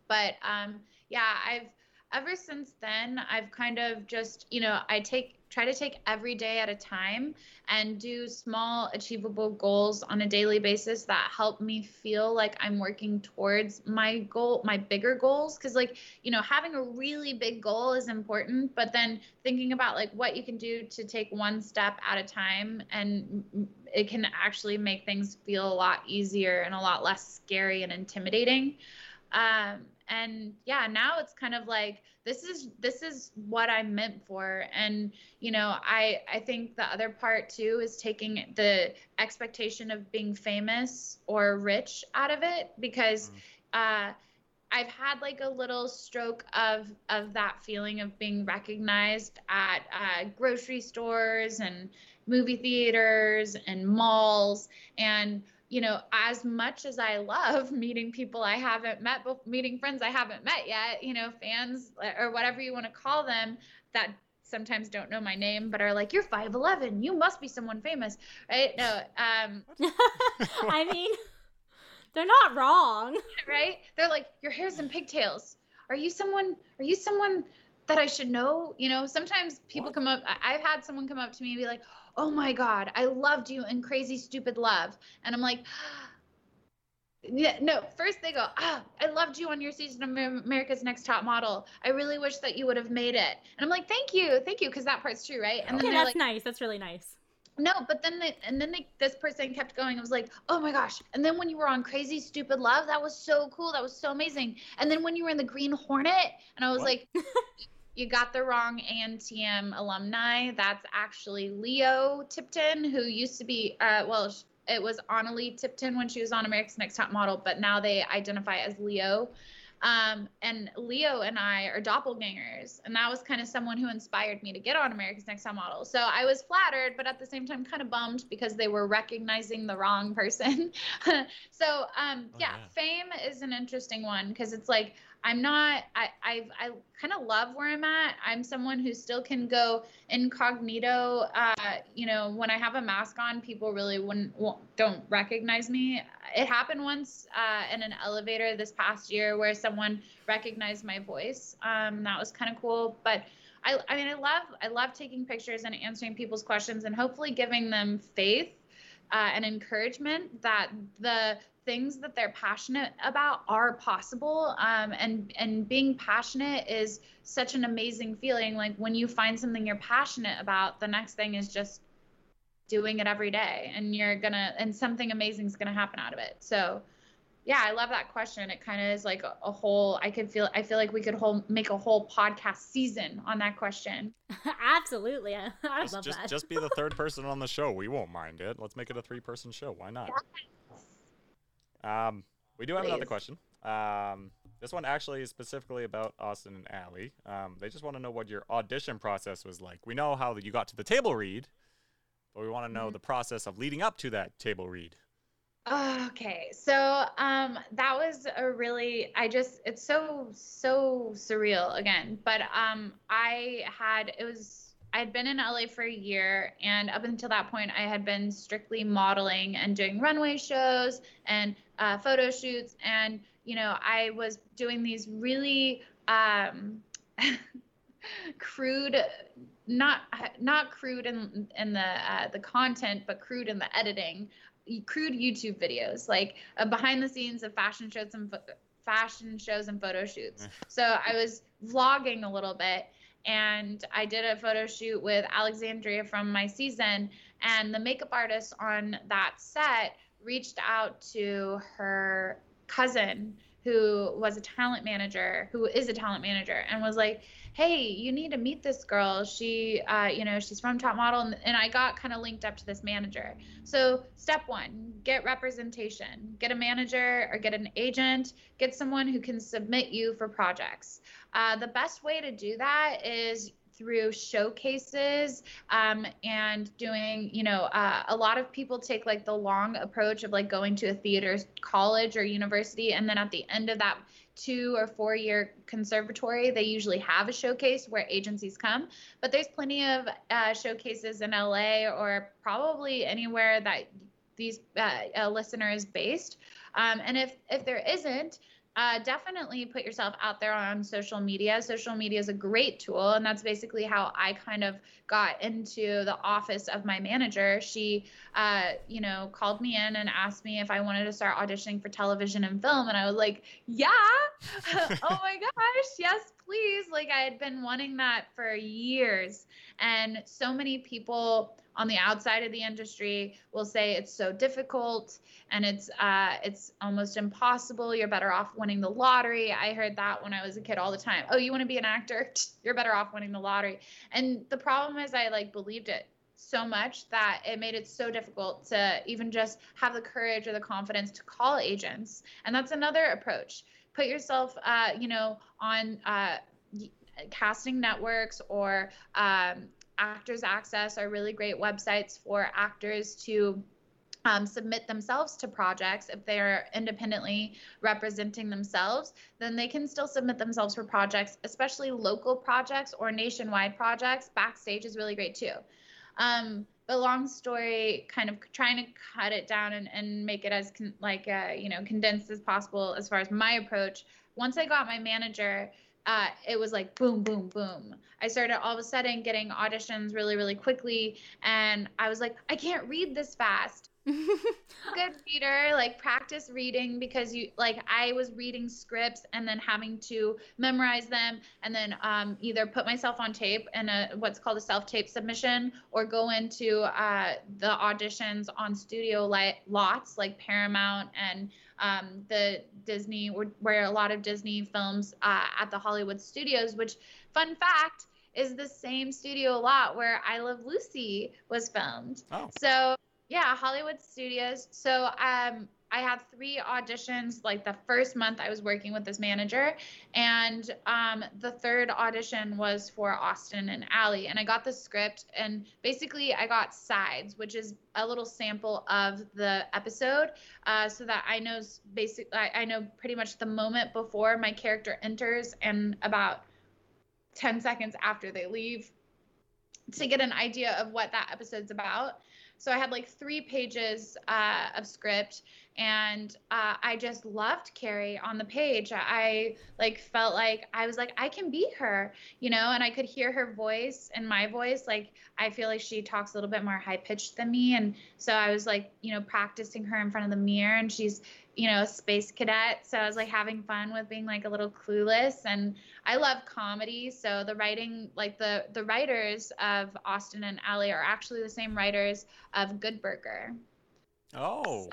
E: But um, yeah, I've ever since then, I've kind of just, you know, I take try to take every day at a time and do small achievable goals on a daily basis that help me feel like I'm working towards my goal, my bigger goals. Cuz like, you know, having a really big goal is important, but then thinking about like what you can do to take one step at a time and it can actually make things feel a lot easier and a lot less scary and intimidating um, and yeah now it's kind of like this is this is what i'm meant for. And you know i i think the other part too is taking the expectation of being famous or rich out of it because uh I've had like a little stroke of of that feeling of being recognized at uh, grocery stores and movie theaters and malls. And you know as much as i love *laughs* meeting people i haven't met meeting friends i haven't met yet you know fans uh, or whatever you want to call them that sometimes don't know my name but are like you're 5'11 you must be someone famous right no um *laughs*
A: I mean, they're not wrong. *laughs*
E: right they're like your hair's in pigtails are you someone are you someone that I should know. You know, sometimes people
D: What?
E: come up. I've had someone come up to me and be like, "Oh my God, I loved you in Crazy Stupid Love," and I'm like. *gasps* Yeah, no. First they go, ah, I loved you on your season of America's Next Top Model. I really wish that you would have made it. And I'm like, thank you, thank you, because that part's true, right? And then
A: Yeah, that's
E: like,
A: nice. That's really nice.
E: no, but then they, and then they, this person kept going. It was like, oh my gosh. And then when you were on Crazy Stupid Love, that was so cool. That was so amazing. And then when you were in the Green Hornet, and I was
D: What?
E: like, *laughs* you got the wrong ANTM alumni. That's actually Leo Tipton, who used to be, uh, well, it was Analeigh Tipton when she was on America's Next Top Model, but now they identify as Leo. Um, and Leo and I are doppelgangers, and that was kind of someone who inspired me to get on America's Next Top Model. So I was flattered, but at the same time kind of bummed because they were recognizing the wrong person. *laughs* so um,
D: Oh,
E: yeah,
D: yeah.
E: fame is an interesting one because it's like I'm not. I I I kind of love where I'm at. I'm someone who still can go incognito. Uh, you know, when I have a mask on, people really wouldn't won't- don't recognize me. It happened once uh, in an elevator this past year where someone recognized my voice. Um, that was kind of cool, but. I, I mean, I love I love taking pictures and answering people's questions and hopefully giving them faith uh, and encouragement that the things that they're passionate about are possible um, and and being passionate is such an amazing feeling like when you find something you're passionate about the next thing is just doing it every day and you're gonna and something amazing is gonna happen out of it so yeah i love that question it kind of is like a, a whole i could feel i feel like we could whole make a whole podcast season on that question *laughs*
A: Absolutely. I, *laughs* I
D: Just,
A: love
D: just,
A: that.
D: just be the third *laughs* person on the show. We won't mind it. Let's make it a three-person show. Why not? Um, we do have another question. Um, this one actually is specifically about Austin and Ally. Um, they just want to know what your audition process was like. We know how you got to the table read, but we want to know
E: Mhm.
D: the process of leading up to that table read.
E: Okay, so um, that was a really I just it's so so surreal again. But um, I had it was I had been in LA for a year, and up until that point, I had been strictly modeling and doing runway shows and uh, photo shoots, and you know I was doing these really um, *laughs* crude not not crude in in the uh, the content but crude in the editing crude YouTube videos, like uh, behind the scenes of fashion shows and pho- fashion shows and photo shoots. so I was vlogging a little bit, and I did a photo shoot with Alexandria from my season, and the makeup artist on that set reached out to her cousin who was a talent manager who is a talent manager and was like hey you need to meet this girl. She uh, you know she's from top model. And, and i got kind of linked up to this manager. So step one get representation. Get a manager or get an agent. Get someone who can submit you for projects. Uh, the best way to do that is through showcases um, and doing you know uh, a lot of people take like the long approach of like going to a theater college or university and then at the end of that two or four year conservatory they usually have a showcase where agencies come. But there's plenty of uh, showcases in la or probably anywhere that these uh, a listener is based. Um, and if if there isn't uh, definitely put yourself out there on social media. Social media is a great tool, and that's basically how I kind of got into the office of my manager. She, uh, you know, called me in and asked me if I wanted to start auditioning for television and film, and I was like, "Yeah, *laughs* oh my gosh, yes, please!" Like I had been wanting that for years, and so many people on the outside of the industry will say it's so difficult and it's uh, it's almost impossible. You're better off winning the lottery. I heard that when I was a kid all the time. Oh, you want to be an actor? *laughs* You're better off winning the lottery. And the problem is, I like believed it so much that it made it so difficult to even just have the courage or the confidence to call agents. And that's another approach. Put yourself, uh, you know, on uh, casting networks or um, Actors Access are really great websites for actors to um, submit themselves to projects. If they're independently representing themselves then they can still submit themselves for projects especially local projects or nationwide projects. Backstage is really great too. Um, but long story kind of trying to cut it down and, and make it as con- like uh, you know condensed as possible as far as my approach once i got my manager uh, it was like boom, boom, boom. I started all of a sudden getting auditions really, really quickly. And I was like, I can't read this fast. *laughs* Good reader, like practice reading because you like I was reading scripts and then having to memorize them and then um, either put myself on tape in a what's called a self tape submission or go into uh, the auditions on studio li- lots like Paramount and um, the Disney, where a lot of Disney films uh, at the Hollywood studios, which, fun fact, is the same studio lot where I Love Lucy was filmed. Oh. So, yeah, Hollywood Studios. So, um, I had three auditions like the first month I was working with this manager. And um, the third audition was for Austin and Ally. And I got the script and basically I got sides, which is a little sample of the episode uh, so that I know basic I, I know pretty much the moment before my character enters and about 10 seconds after they leave to get an idea of what that episode's about. So I had like three pages uh, of script, and uh, I just loved Carrie on the page. I like felt like I was like I can be her, you know, and I could hear her voice and my voice. Like I feel like she talks a little bit more high pitched than me, and so I was like, you know, practicing her in front of the mirror, and she's you know, space cadet. So I was like having fun with being like a little clueless and I love comedy. So the writing, like the the writers of Austin and Ally are actually the same writers of Good Burger.
D: Oh.
E: So,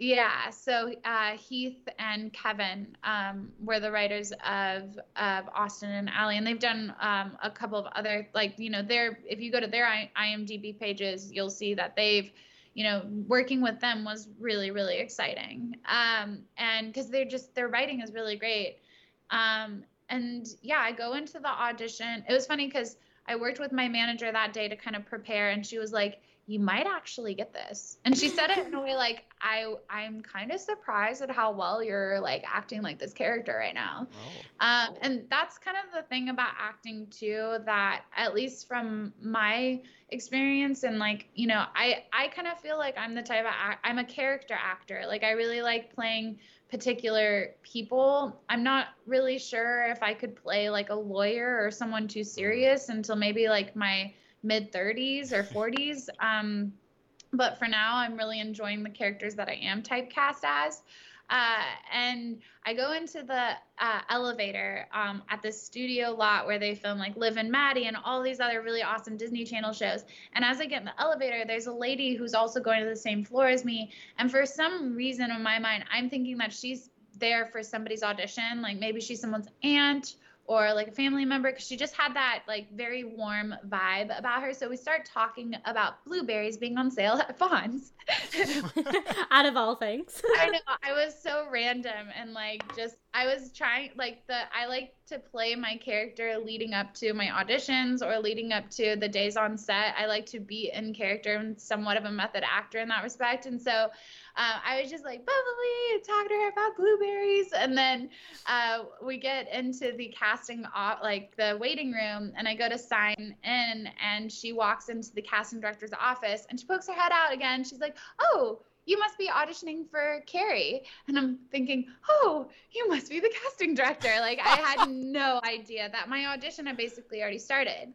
E: yeah, so uh, Heath and Kevin um, were the writers of of Austin and Ally, and they've done um, a couple of other like you know they're if you go to their IMDb pages, you'll see that they've you know, working with them was really, really exciting. Um, and because they're just, their writing is really great. Um, and yeah, I go into the audition. It was funny because I worked with my manager that day to kind of prepare, and she was like, you might actually get this. And she said it in a way *laughs* like, I I'm kind of surprised at how well you're like acting like this character right now. Oh. Um, and that's kind of the thing about acting too, that at least from my experience and like, you know, I I kind of feel like I'm the type of act, I'm a character actor. Like I really like playing particular people. I'm not really sure if I could play like a lawyer or someone too serious until maybe like my mid 30s or 40s. Um, but for now, I'm really enjoying the characters that I am typecast as. Uh, and I go into the uh, elevator um, at the studio lot where they film like Liv and Maddie and all these other really awesome Disney Channel shows. And as I get in the elevator, there's a lady who's also going to the same floor as me. And for some reason in my mind, I'm thinking that she's there for somebody's audition. Like maybe she's someone's aunt or like a family member because she just had that like very warm vibe about her. So we start talking about blueberries being on sale at Vons. *laughs*
A: Out of all things. *laughs*
E: I know. I was so random and like just I was trying like the I like to play my character leading up to my auditions or leading up to the days on set. I like to be in character and somewhat of a method actor in that respect. And so uh, I was just like bubbly, talking to her about blueberries, and then uh, we get into the casting, like the waiting room, and I go to sign in, and she walks into the casting director's office, and she pokes her head out again. She's like, "Oh, you must be auditioning for Carrie. And I'm thinking, oh, you must be the casting director. Like, I had *laughs* no idea that my audition had basically already started.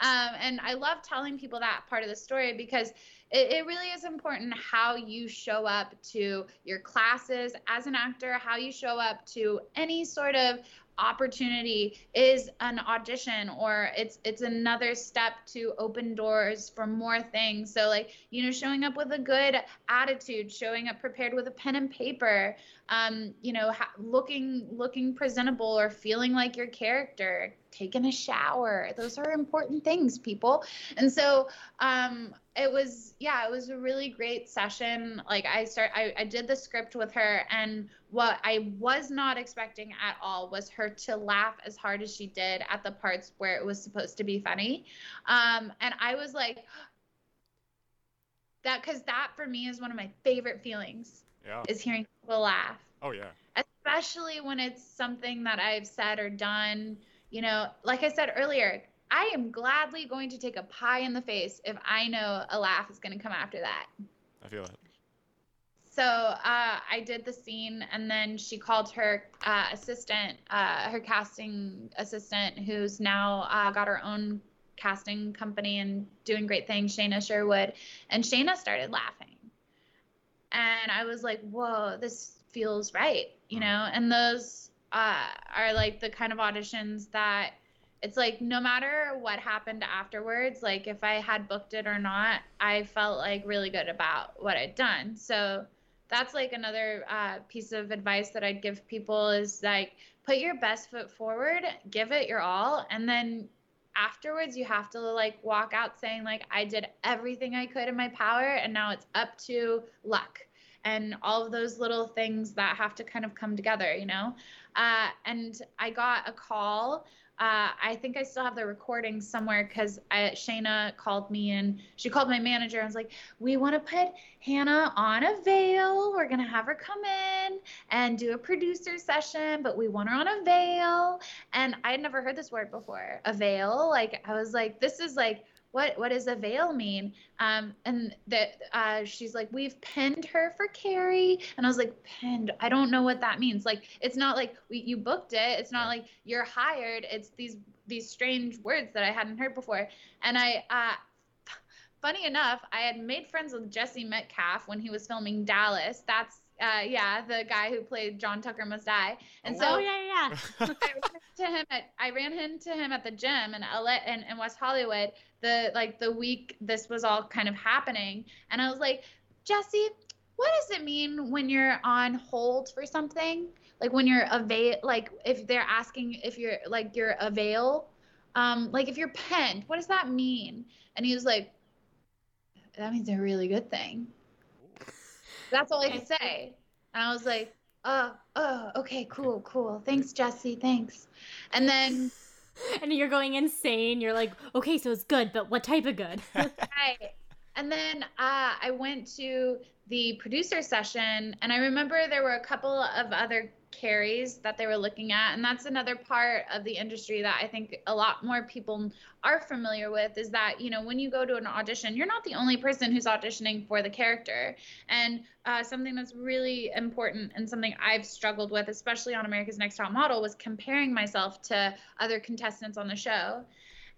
E: Um, and I love telling people that part of the story because it, it really is important how you show up to your classes as an actor, how you show up to any sort of opportunity is an audition or it's it's another step to open doors for more things. So like you know showing up with a good attitude showing up prepared with a pen and paper um you know ha- looking looking presentable or feeling like your character taking a shower. Those are important things people. And so um it was yeah it was a really great session. Like i start I, I did the script with her and what i was not expecting at all was her to laugh as hard as she did at the parts where it was supposed to be funny. Um, and i was like that because that for me is one of my favorite feelings
D: yeah.
E: is hearing people laugh.
D: Oh yeah.
E: Especially when it's something that i've said or done you know like i said earlier I am gladly going to take a pie in the face if I know a laugh is going to come after that.
D: I feel it.
E: so uh, I did the scene, and then she called her uh, assistant, uh, her casting assistant, who's now uh, got her own casting company and doing great things, Shayna Sherwood. And Shayna started laughing. And I was like, whoa, this feels right, you know? And those uh, are like the kind of auditions that it's like no matter what happened afterwards, like if I had booked it or not, I felt like really good about what I'd done. So that's like another uh, piece of advice that I'd give people is like put your best foot forward, give it your all, and then afterwards you have to like walk out saying like I did everything I could in my power and now it's up to luck and all of those little things that have to kind of come together, you know. Uh, and I got a call uh, I think I still have the recording somewhere because Shayna called me and she called my manager and was like, "We want to put Hannah on avail. We're gonna have her come in and do a producer session, but we want her on avail." And I had never heard this word before, a veil. Like I was like, "This is like." What what does a veil mean? Um, and that uh, she's like, we've pinned her for Carrie, and I was like, pinned? I don't know what that means. Like, it's not like we, you booked it. It's not like you're hired. It's these these strange words that I hadn't heard before. And I, uh, funny enough, I had made friends with Jesse Metcalfe when he was filming Dallas. That's uh, yeah, the guy who played John Tucker Must Die. And so,
A: oh yeah, yeah.
E: I ran into him at I ran into him at the gym in LA in, in West Hollywood. The like the week this was all kind of happening, and I was like, Jesse, what does it mean when you're on hold for something? Like when you're avail, like if they're asking if you're like you're avail, um, like if you're pinned, what does that mean? And he was like, that means a really good thing. That's all I could say. And I was like, oh, oh, okay, cool, cool. Thanks, Jesse. Thanks. And then. *laughs*
A: And you're going insane. You're like, okay, so it's good, but what type of good? *laughs*
E: right. And then uh, I went to the producer session, and I remember there were a couple of other carries that they were looking at and that's another part of the industry that i think a lot more people are familiar with is that you know when you go to an audition you're not the only person who's auditioning for the character and uh, something that's really important and something i've struggled with especially on america's next top model was comparing myself to other contestants on the show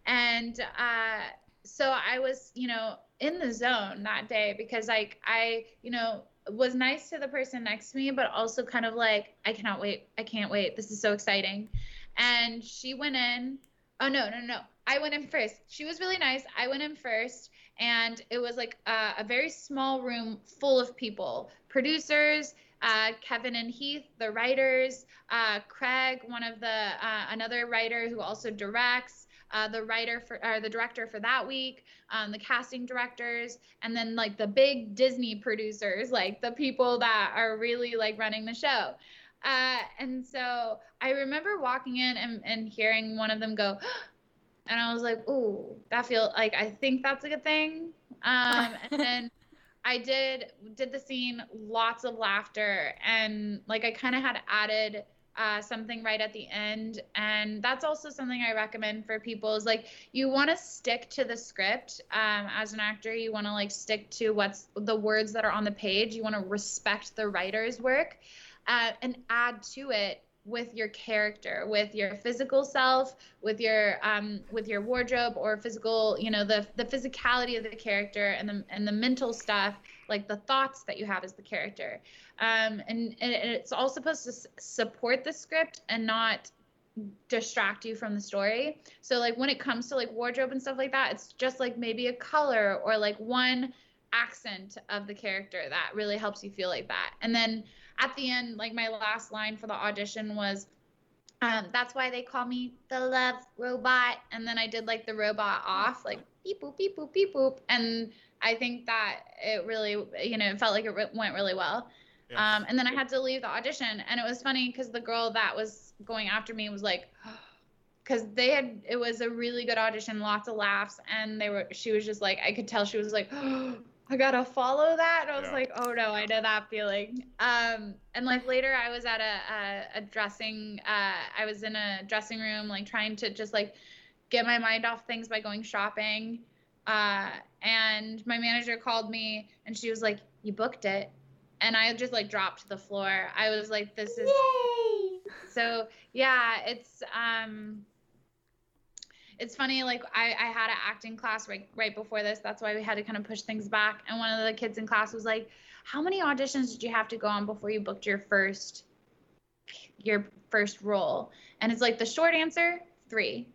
E: and uh, so i was you know in the zone that day because like i you know was nice to the person next to me, but also kind of like, I cannot wait. I can't wait. This is so exciting. And she went in. Oh, no, no, no. I went in first. She was really nice. I went in first. And it was like a, a very small room full of people producers, uh, Kevin and Heath, the writers, uh, Craig, one of the, uh, another writer who also directs, uh, the writer for or the director for that week, um, the casting directors, and then like the big Disney producers, like the people that are really like running the show. Uh, and so I remember walking in and, and hearing one of them go, and I was like, "Ooh, that feels like I think that's a good thing." Um, and *laughs* then I did did the scene, lots of laughter, and like I kind of had added uh, something right at the end. And that's also something I recommend for people is like you want to stick to the script um, as an actor. You want to like stick to what's the words that are on the page. You want to respect the writer's work uh, and add to it with your character with your physical self with your um with your wardrobe or physical you know the the physicality of the character and the and the mental stuff like the thoughts that you have as the character. Um and, and it's all supposed to support the script and not distract you from the story. So like when it comes to like wardrobe and stuff like that it's just like maybe a color or like one accent of the character that really helps you feel like that. And then at the end, like my last line for the audition was, um, that's why they call me the love robot. And then I did like the robot off, like beep boop, beep boop, beep boop. And I think that it really, you know, it felt like it re- went really well. Yeah. Um, and then I had to leave the audition. And it was funny because the girl that was going after me was like, *gasps* because they had, it was a really good audition, lots of laughs. And they were, she was just like, I could tell she was like, *gasps* I gotta follow that. And I was yeah. like, oh no, I know that feeling. Um, and like later, I was at a a, a dressing. Uh, I was in a dressing room, like trying to just like get my mind off things by going shopping. Uh, and my manager called me, and she was like, "You booked it." and I just like dropped to the floor. I was like, this is
A: Yay!
E: so yeah, it's um it's funny like I, I had an acting class right right before this. That's why we had to kind of push things back. And one of the kids in class was like how many auditions did you have to go on before you booked your first your first role? And it's like the short answer three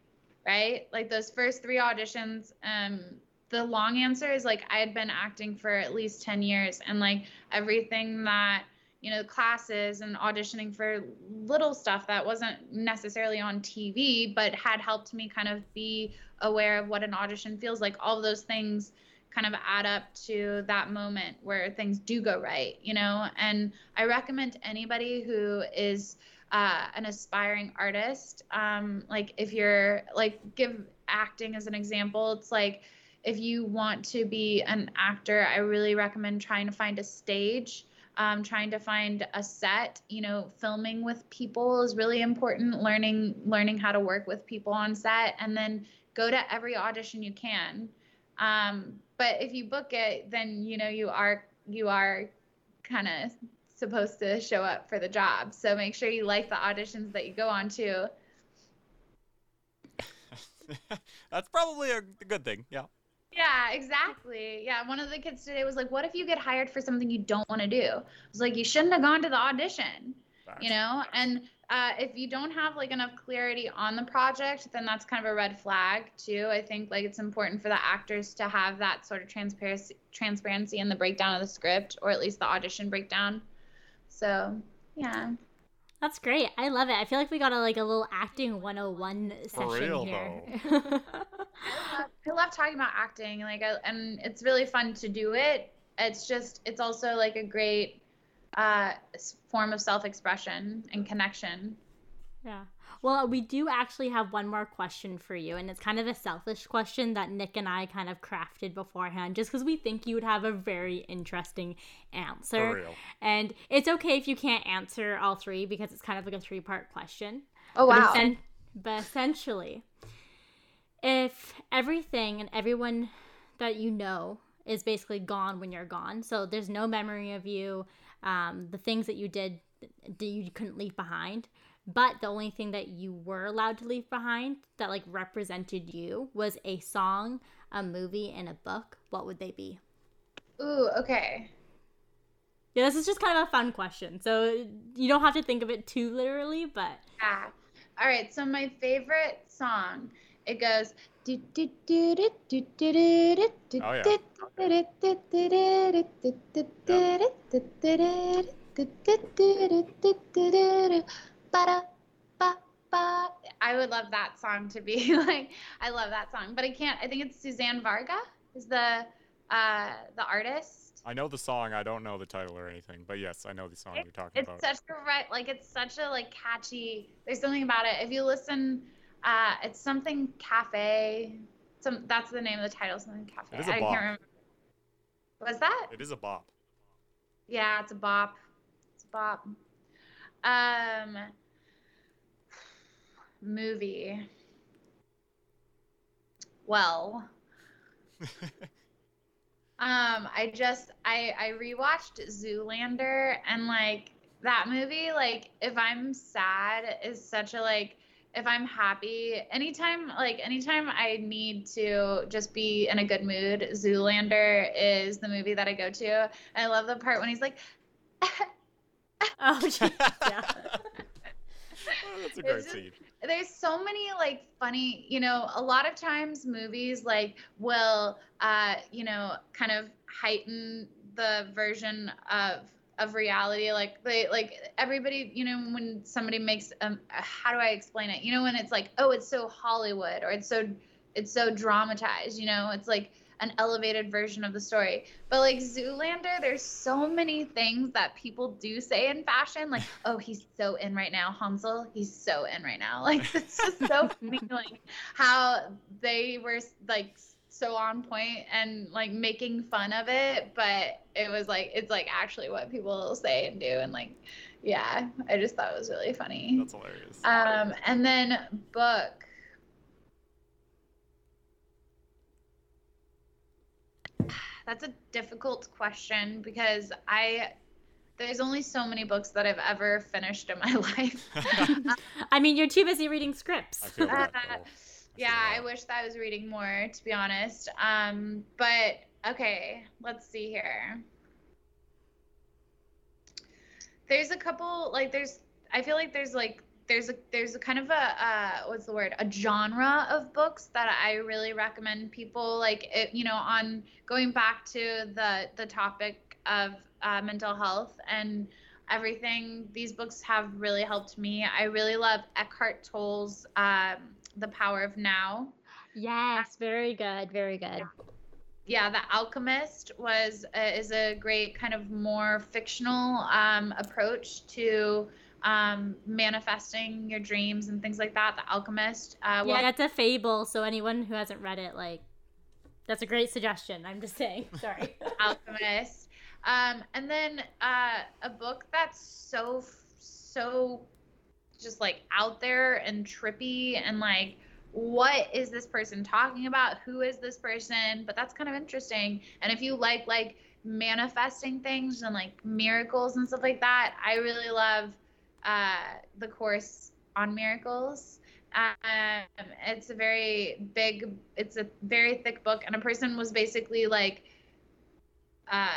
E: right? Like those first three auditions um the long answer is like i had been acting for at least 10 years. And like everything that you know classes and auditioning for little stuff that wasn't necessarily on TV but had helped me kind of be aware of what an audition feels like. All those things kind of add up to that moment where things do go right you know? And I recommend anybody who is uh, an aspiring artist um, like if you're like give acting as an example. It's like if you want to be an actor I really recommend trying to find a stage um, trying to find a set you know filming with people is really important learning learning how to work with people on set and then go to every audition you can um, but if you book it then you know you are you are kind of supposed to show up for the job so make sure you like the auditions that you go on to *laughs*
D: That's probably a good thing. Yeah.
E: Yeah, exactly. Yeah, one of the kids today was like, "What if you get hired for something you don't want to do?" I was like, "You shouldn't have gone to the audition."
D: That's-
E: You know, and uh, if you don't have like enough clarity on the project, then that's kind of a red flag too. I think like it's important for the actors to have that sort of transparency, transparency in the breakdown of the script, or at least the audition breakdown. So yeah,
A: That's great. I love it. I feel like we got a like a little acting 101 session
D: real,
A: here.
E: I love, I love talking about acting. Like, I, and it's really fun to do it. It's just, it's also like a great uh, form of self-expression and connection.
A: yeah. Well, we do actually have one more question for you, and it's kind of a selfish question that Nick and I kind of crafted beforehand, just because we think you would have a very interesting answer.
D: For real.
A: And it's okay if you can't answer all three because it's kind of like a three part question.
E: Oh
A: But
E: wow!
A: essen- but essentially, if everything and everyone that you know is basically gone when you're gone, so there's no memory of you, um, the things that you did that you couldn't leave behind, but the only thing that you were allowed to leave behind that like represented you was a song, a movie, and a book, what would they be?
E: Ooh, okay.
A: Yeah, this is just kind of a fun question. So you don't have to think of it too literally, but
E: Yeah. All right. So my favorite song, it goes. Oh I would love that song to be *laughs* like. I love that song, but I can't. I think it's Suzanne Vega is the uh, the artist.
D: I know the song. I don't know the title or anything, but yes, I know the song you're talking
E: It's
D: about.
E: such a right, like it's such a like catchy. There's something about it. If you listen, uh, it's something cafe. Some that's the name of the title. Something cafe.
D: It is a
E: I
D: bop.
E: can't remember. Was that?
D: It is a bop.
E: Yeah, it's a bop. It's a bop. Um, movie. Well, *laughs* um, I just I I rewatched Zoolander and like that movie. Like, if I'm sad, is such a like. If I'm happy, anytime like anytime I need to just be in a good mood, Zoolander is the movie that I go to. I love the part when he's like, *laughs*
A: oh yeah. *laughs*
D: That's a great
E: just-
D: scene.
E: There's so many like funny you know a lot of times movies like will uh you know kind of heighten the version of of reality. Like they like everybody you know when somebody makes um how do i explain it? You know when it's like oh it's so hollywood or it's so it's so dramatized you know? It's like an elevated version of the story. But like zoolander there's so many things that people do say in fashion like *laughs* oh he's so in right now. Hansel he's so in right now. *laughs* Like *laughs* it's just so funny like how they were like so on point and like making fun of it. But it was like it's like actually what people say and do. And like yeah i just thought it was really funny.
D: That's hilarious.
E: um and then book that's a difficult question because i there's only so many books that I've ever finished in my *laughs* life.
A: I mean, you're too busy reading scripts.
D: I.
E: Uh, yeah, I wish that I was reading more, to be honest. Um, but okay, let's see here. There's a couple like there's I feel like there's like there's a there's a kind of a uh, what's the word? A genre of books that I really recommend people like it, you know on going back to the the topic of uh, mental health and everything these books have really helped me. I really love Eckhart Tolle's um, The Power of Now.
A: Yes, very good, very good.
E: yeah the alchemist was uh, is a great kind of more fictional um, approach to um, manifesting your dreams and things like that the alchemist uh, well,
A: yeah, that's a fable. So anyone who hasn't read it, like, that's a great suggestion. I'm just saying. *laughs* Sorry. *laughs*
E: alchemist um, and then uh, a book that's so so just like out there and trippy and like what is this person talking about who is this person but that's kind of interesting and if you like like manifesting things and like miracles and stuff like that i really love uh, the course on miracles. Um, it's a very big it's a very thick book and a person was basically like uh,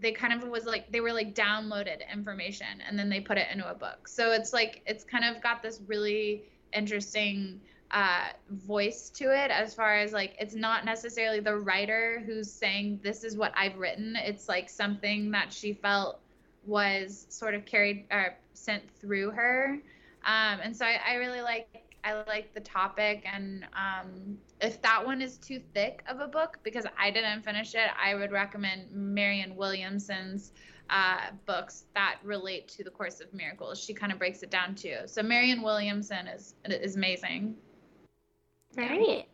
E: they kind of was like they were like downloaded information and then they put it into a book. So it's like it's kind of got this really interesting uh, voice to it as far as like it's not necessarily the writer who's saying this is what i've written. It's like something that she felt was sort of carried or sent through her um, and so I, I really like I like the topic, and um, if that one is too thick of a book, because I didn't finish it, I would recommend Marianne Williamson's uh, books that relate to the Course of Miracles. She kind of breaks it down too. So Marianne Williamson is is amazing.
A: Great.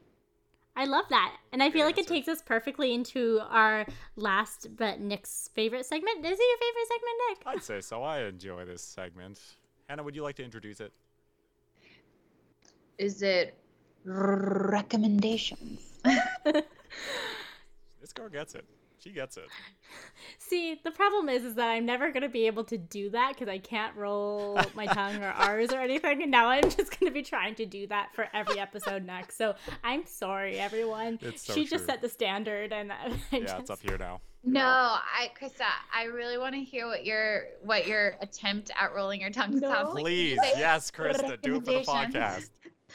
A: I love that. And I feel
D: Good
A: like it takes us perfectly into our last but Nick's favorite segment. Is it your favorite segment, Nick?
D: I'd say so. I enjoy this segment. Hannah, would you like to introduce it?
E: Is it recommendations? *laughs* *laughs*
D: This girl gets it. She gets it.
A: See, the problem is, is that I'm never gonna be able to do that because I can't roll my tongue or *laughs* R's or anything. And now I'm just gonna be trying to do that for every episode next. So I'm sorry, everyone.
D: It's so
A: she just set the standard, and I *laughs*
D: Yeah,
A: just,
D: it's up here now.
E: No, I, Krista, I really want to hear what your what your attempt at rolling your tongue
A: No.
E: sounds like.
D: Please, yes, Krista, do it for the podcast.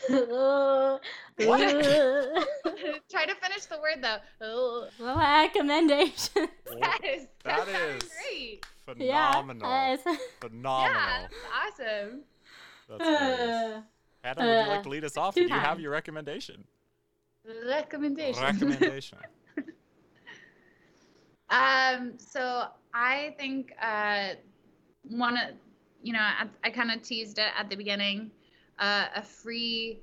D: *laughs*
A: What? *laughs*
E: Try to finish the word though. *laughs* Oh,
A: Recommendations.
E: yes, that,
D: That
E: sounds
D: is
E: great.
D: Phenomenal.
A: Yeah. uh,
D: Phenomenal.
E: Yeah, that's awesome.
D: That's nice.
A: uh,
D: Hannah, would you like
A: uh,
D: to lead us off? Do you have your recommendation?
E: Recommendation.
D: Recommendation.
E: um, so I think uh, one of you know I, I kind of teased it at the beginning. Uh, a free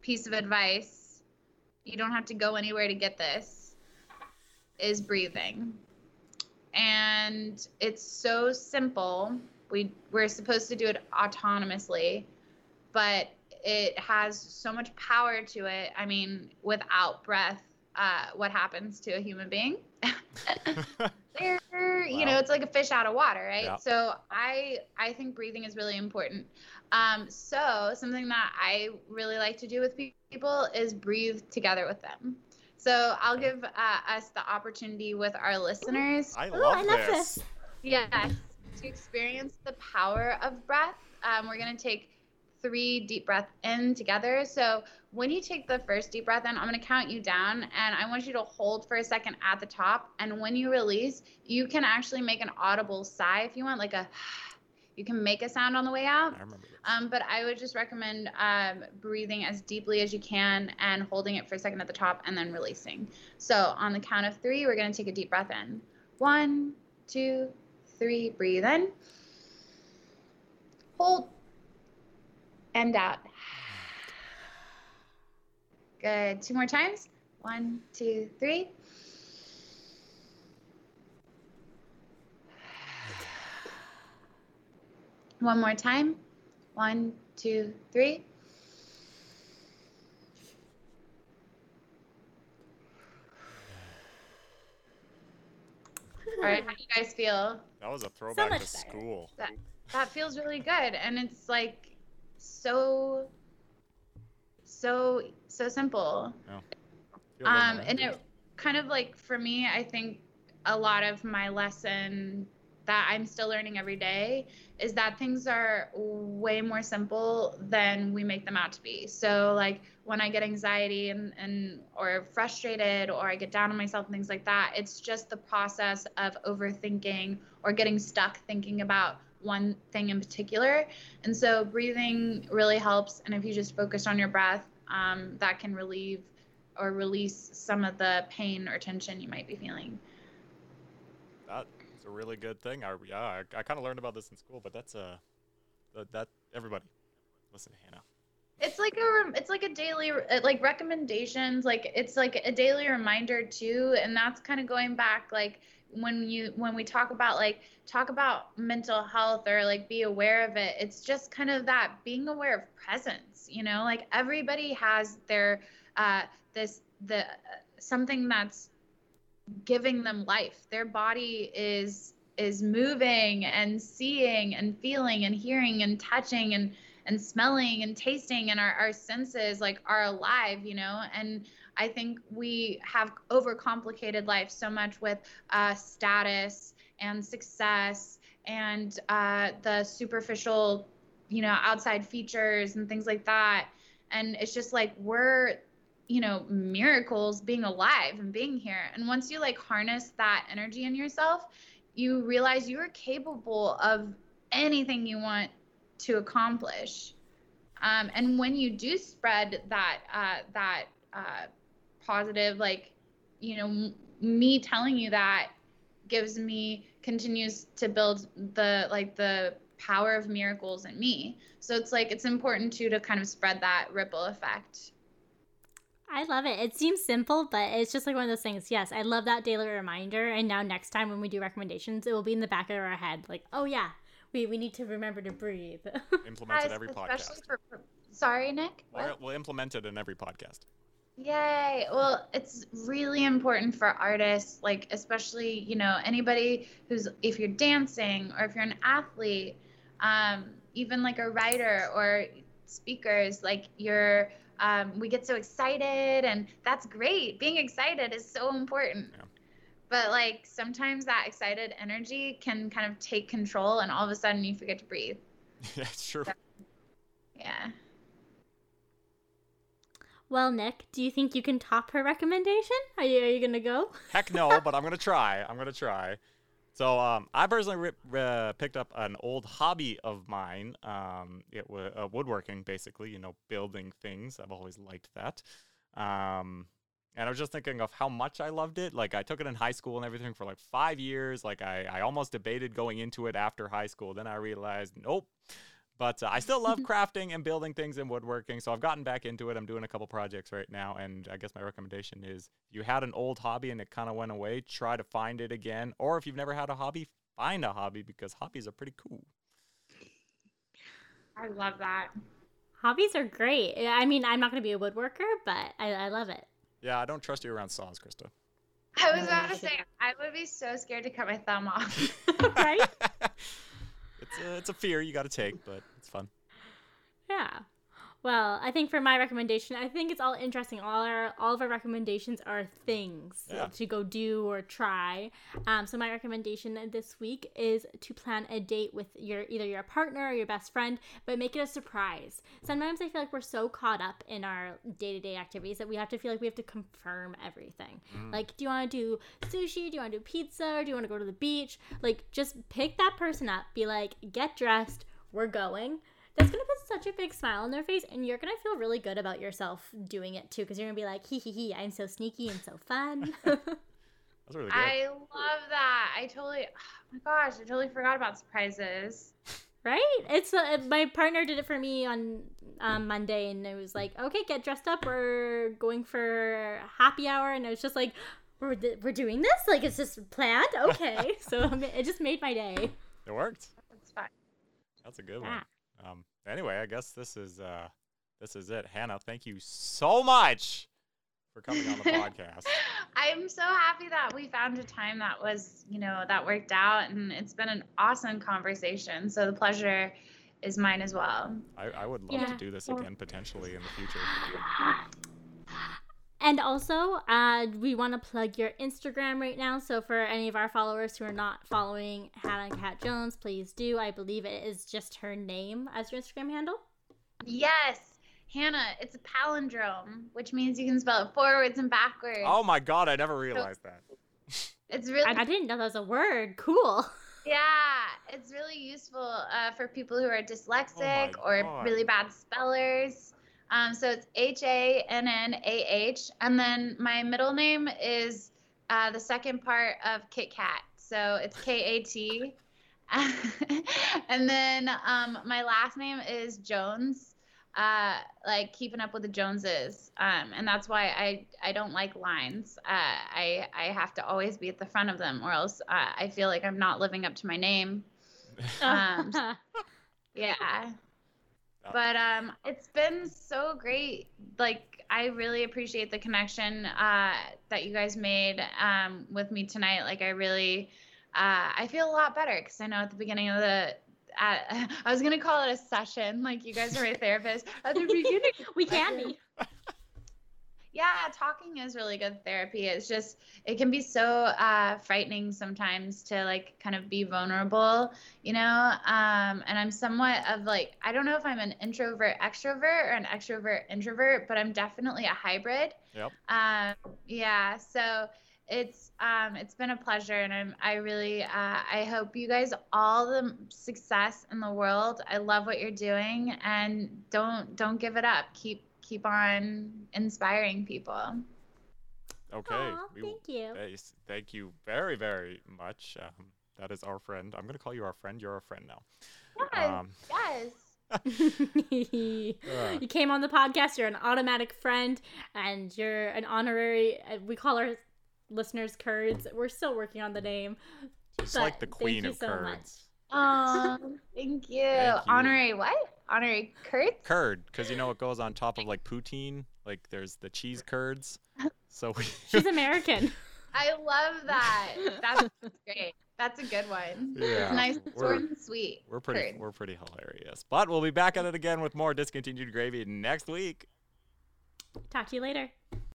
E: piece of advice. You don't have to go anywhere to get this. Is breathing, and it's so simple. We we're supposed to do it autonomously, but it has so much power to it. I mean, without breath, uh, what happens to a human being? *laughs* *laughs* They're, you know, it's like a fish out of water, right?
D: Yeah.
E: So I I think breathing is really important. Um, so something that I really like to do with people is breathe together with them. So I'll give uh, us the opportunity with our listeners
D: I
A: oh,
D: love,
A: I love
D: this.
A: this.
E: Yes, to experience the power of breath, um, we're going to take three deep breaths in together. So when you take the first deep breath in, I'm going to count you down and I want you to hold for a second at the top. And when you release, you can actually make an audible sigh if you want, like a, *sighs* you can make a sound on the way out.
D: I remember this.
E: Um, but I would just recommend um, breathing as deeply as you can and holding it for a second at the top and then releasing. So on the count of three, we're going to take a deep breath in. One, two, three. Breathe in. Hold. And out. Good. Two more times. One, two, three. One more time. One, two, three. All right, how do you guys feel?
D: That was a throwback
A: much
D: to
A: better.
D: school.
E: That that feels really good, and it's like so so so simple.
D: Little
E: Um, and it kind of like for me, I think a lot of my lesson that I'm still learning every day is that things are way more simple than we make them out to be. So like when I get anxiety and, and or frustrated or I get down on myself and things like that, it's just the process of overthinking or getting stuck thinking about one thing in particular. And so breathing really helps. And if you just focus on your breath, um, that can relieve or release some of the pain or tension you might be feeling.
D: That's a really good thing. I, yeah, I, I kind of learned about this in school, but that's a that, that everybody listen to Hannah.
E: It's like a it's like a daily uh, like recommendations like it's like a daily reminder too and that's kind of going back like when you when we talk about like talk about mental health or like be aware of it it's just kind of that being aware of presence you know? Like everybody has their uh this the something that's giving them life. Their body is is moving and seeing and feeling and hearing and touching and and smelling and tasting and our, our senses like are alive you know? And i think we have overcomplicated life so much with uh, status and success and uh, the superficial you know outside features and things like that and it's just like we're you know miracles being alive and being here and once you like harness that energy in yourself you realize you're capable of anything you want to accomplish. Um, and when you do spread that uh, that uh, positive, like you know, m- me telling you that gives me continues to build the like the power of miracles in me. So it's like it's important too to kind of spread that ripple effect.
A: I love it. It seems simple, but it's just like one of those things. Yes, I love that daily reminder. And now next time when we do recommendations, it will be in the back of our head. Like, oh yeah, we, we need to remember to breathe. *laughs*
D: Implement it every podcast.
E: for, for sorry, Nick.
D: We'll, we'll implement it in every podcast.
E: Yay. Well, it's really important for artists, like, especially, you know, anybody who's, if you're dancing or if you're an athlete, um, even like a writer or speakers, like, you're, um, we get so excited, and that's great. Being excited is so important.
D: Yeah.
E: But, like, sometimes that excited energy can kind of take control, and all of a sudden you forget to breathe. *laughs*
D: yeah, it's true.
E: Yeah.
A: Well, Nick, do you think you can top her recommendation? Are you, are you to go? *laughs*
D: Heck no, but I'm gonna try. I'm gonna try. So um, I personally ri- uh, picked up an old hobby of mine. Um, it was uh, woodworking, basically. You know, building things. I've always liked that. Um, and I was just thinking of how much I loved it. Like I took it in high school and everything for like five years. Like I, I almost debated going into it after high school. Then I realized, nope. But uh, I still love *laughs* crafting and building things and woodworking. So I've gotten back into it. I'm doing a couple projects right now. And I guess my recommendation is if you had an old hobby and it kind of went away, try to find it again. Or if you've never had a hobby, find a hobby because hobbies are pretty cool.
E: I love that.
A: Hobbies are great. I mean, I'm not going to be a woodworker, but I, I love it.
D: Yeah, I don't trust you around saws, Krista.
E: I was about to say, I would be so scared to cut my thumb off. *laughs*
A: right? *laughs*
D: it's a, it's a fear you got to take, but it's fun.
A: Yeah. Well, I think for my recommendation, I think it's all interesting. All our all of our recommendations are things
D: Yeah.
A: to go do or try. Um, so my recommendation this week is to plan a date with your either your partner or your best friend, but make it a surprise. Sometimes I feel like we're so caught up in our day to day activities that we have to feel like we have to confirm everything. Like, do you want to do sushi? Do you want to do pizza? Or do you want to go to the beach? Like, just pick that person up. Be like, get dressed. We're going that's gonna put such a big smile on their face and you're gonna feel really good about yourself doing it too because you're gonna be like hee hee hee i'm so sneaky and so fun *laughs* *laughs*
D: That's really good.
E: I love that. I totally, oh my gosh, I totally forgot about surprises.
A: right it's uh, my partner did it for me on um, monday and it was like okay get dressed up we're going for happy hour and it was just like we're, we're doing this like it's just planned *laughs* okay so it just made my day
D: It worked.
E: That's fine.
D: That's a good one. Um, anyway, I guess this is uh, this is it. Hannah, thank you so much for coming on the *laughs* podcast.
E: I'm so happy that we found a time that was, you know, that worked out, and it's been an awesome conversation. So the pleasure is mine as well.
D: I, I would love
A: Yeah.
D: to do this again potentially in the future. *laughs*
A: And also, uh, we want to plug your Instagram right now. So for any of our followers who are not following Hannah Kat Jones, please do. I believe it is just her name as your Instagram handle.
E: Yes, Hannah, it's a palindrome, which means you can spell it forwards and backwards.
D: Oh my god, I never realized that. *laughs*
E: It's really
A: I, I didn't know that was a word. Cool. *laughs*
E: Yeah, it's really useful uh, for people who are dyslexic or
D: Oh God.
E: really bad spellers. Um, so it's H A N N A H, and then my middle name is uh, the second part of Kit Kat, so it's K A T. *laughs* and then um, my last name is Jones, uh, like keeping up with the Joneses, um, and that's why I I don't like lines. Uh, I I have to always be at the front of them, or else uh, I feel like I'm not living up to my name. *laughs* Um, Yeah. But um, it's been so great. Like I really appreciate the connection uh, that you guys made um, with me tonight. Like I really, uh, I feel a lot better because I know at the beginning of the, uh, *laughs* I was gonna call it a session. Like you guys are my *laughs* therapist at the beginning.
A: we can be. *laughs*
E: yeah, talking is really good therapy. It's just it can be so uh, frightening sometimes to like kind of be vulnerable, you know. Um, and I'm somewhat of like I don't know if I'm an introvert extrovert or an extrovert introvert, but I'm definitely a hybrid.
D: Yep.
E: Um, yeah, so it's um, it's been a pleasure, and I'm I really uh, I hope you guys all the success in the world. I love what you're doing, and don't don't give it up. Keep keep on inspiring people.
D: Okay.
A: Aw,
D: we-
A: thank you.
D: Yes, thank you very, very much. Um, that is our friend. I'm going to call you our friend. You're our friend now.
E: Yes,
D: Um,
E: yes. *laughs* *laughs*
A: you came on the podcast. You're an automatic friend, and you're an honorary. uh, We call our listeners Curds. We're still working on the name.
D: Just like the
A: thank
D: queen
A: you
D: of
A: so
D: curds.
A: much.
E: Oh, thank you.
D: Thank you.
E: Honorary what? Honorary Kurt?
D: Curd, because you know it goes on top of like poutine. Like there's the cheese curds. So we. *laughs*
A: She's American. *laughs*
E: I love that. That's *laughs* great. That's a good one.
D: Yeah,
E: It's nice,
D: we're-
E: short and sweet.
D: We're pretty
E: Curd.
D: we're pretty hilarious. But we'll be back at it again with more discontinued gravy next week.
A: Talk to you later.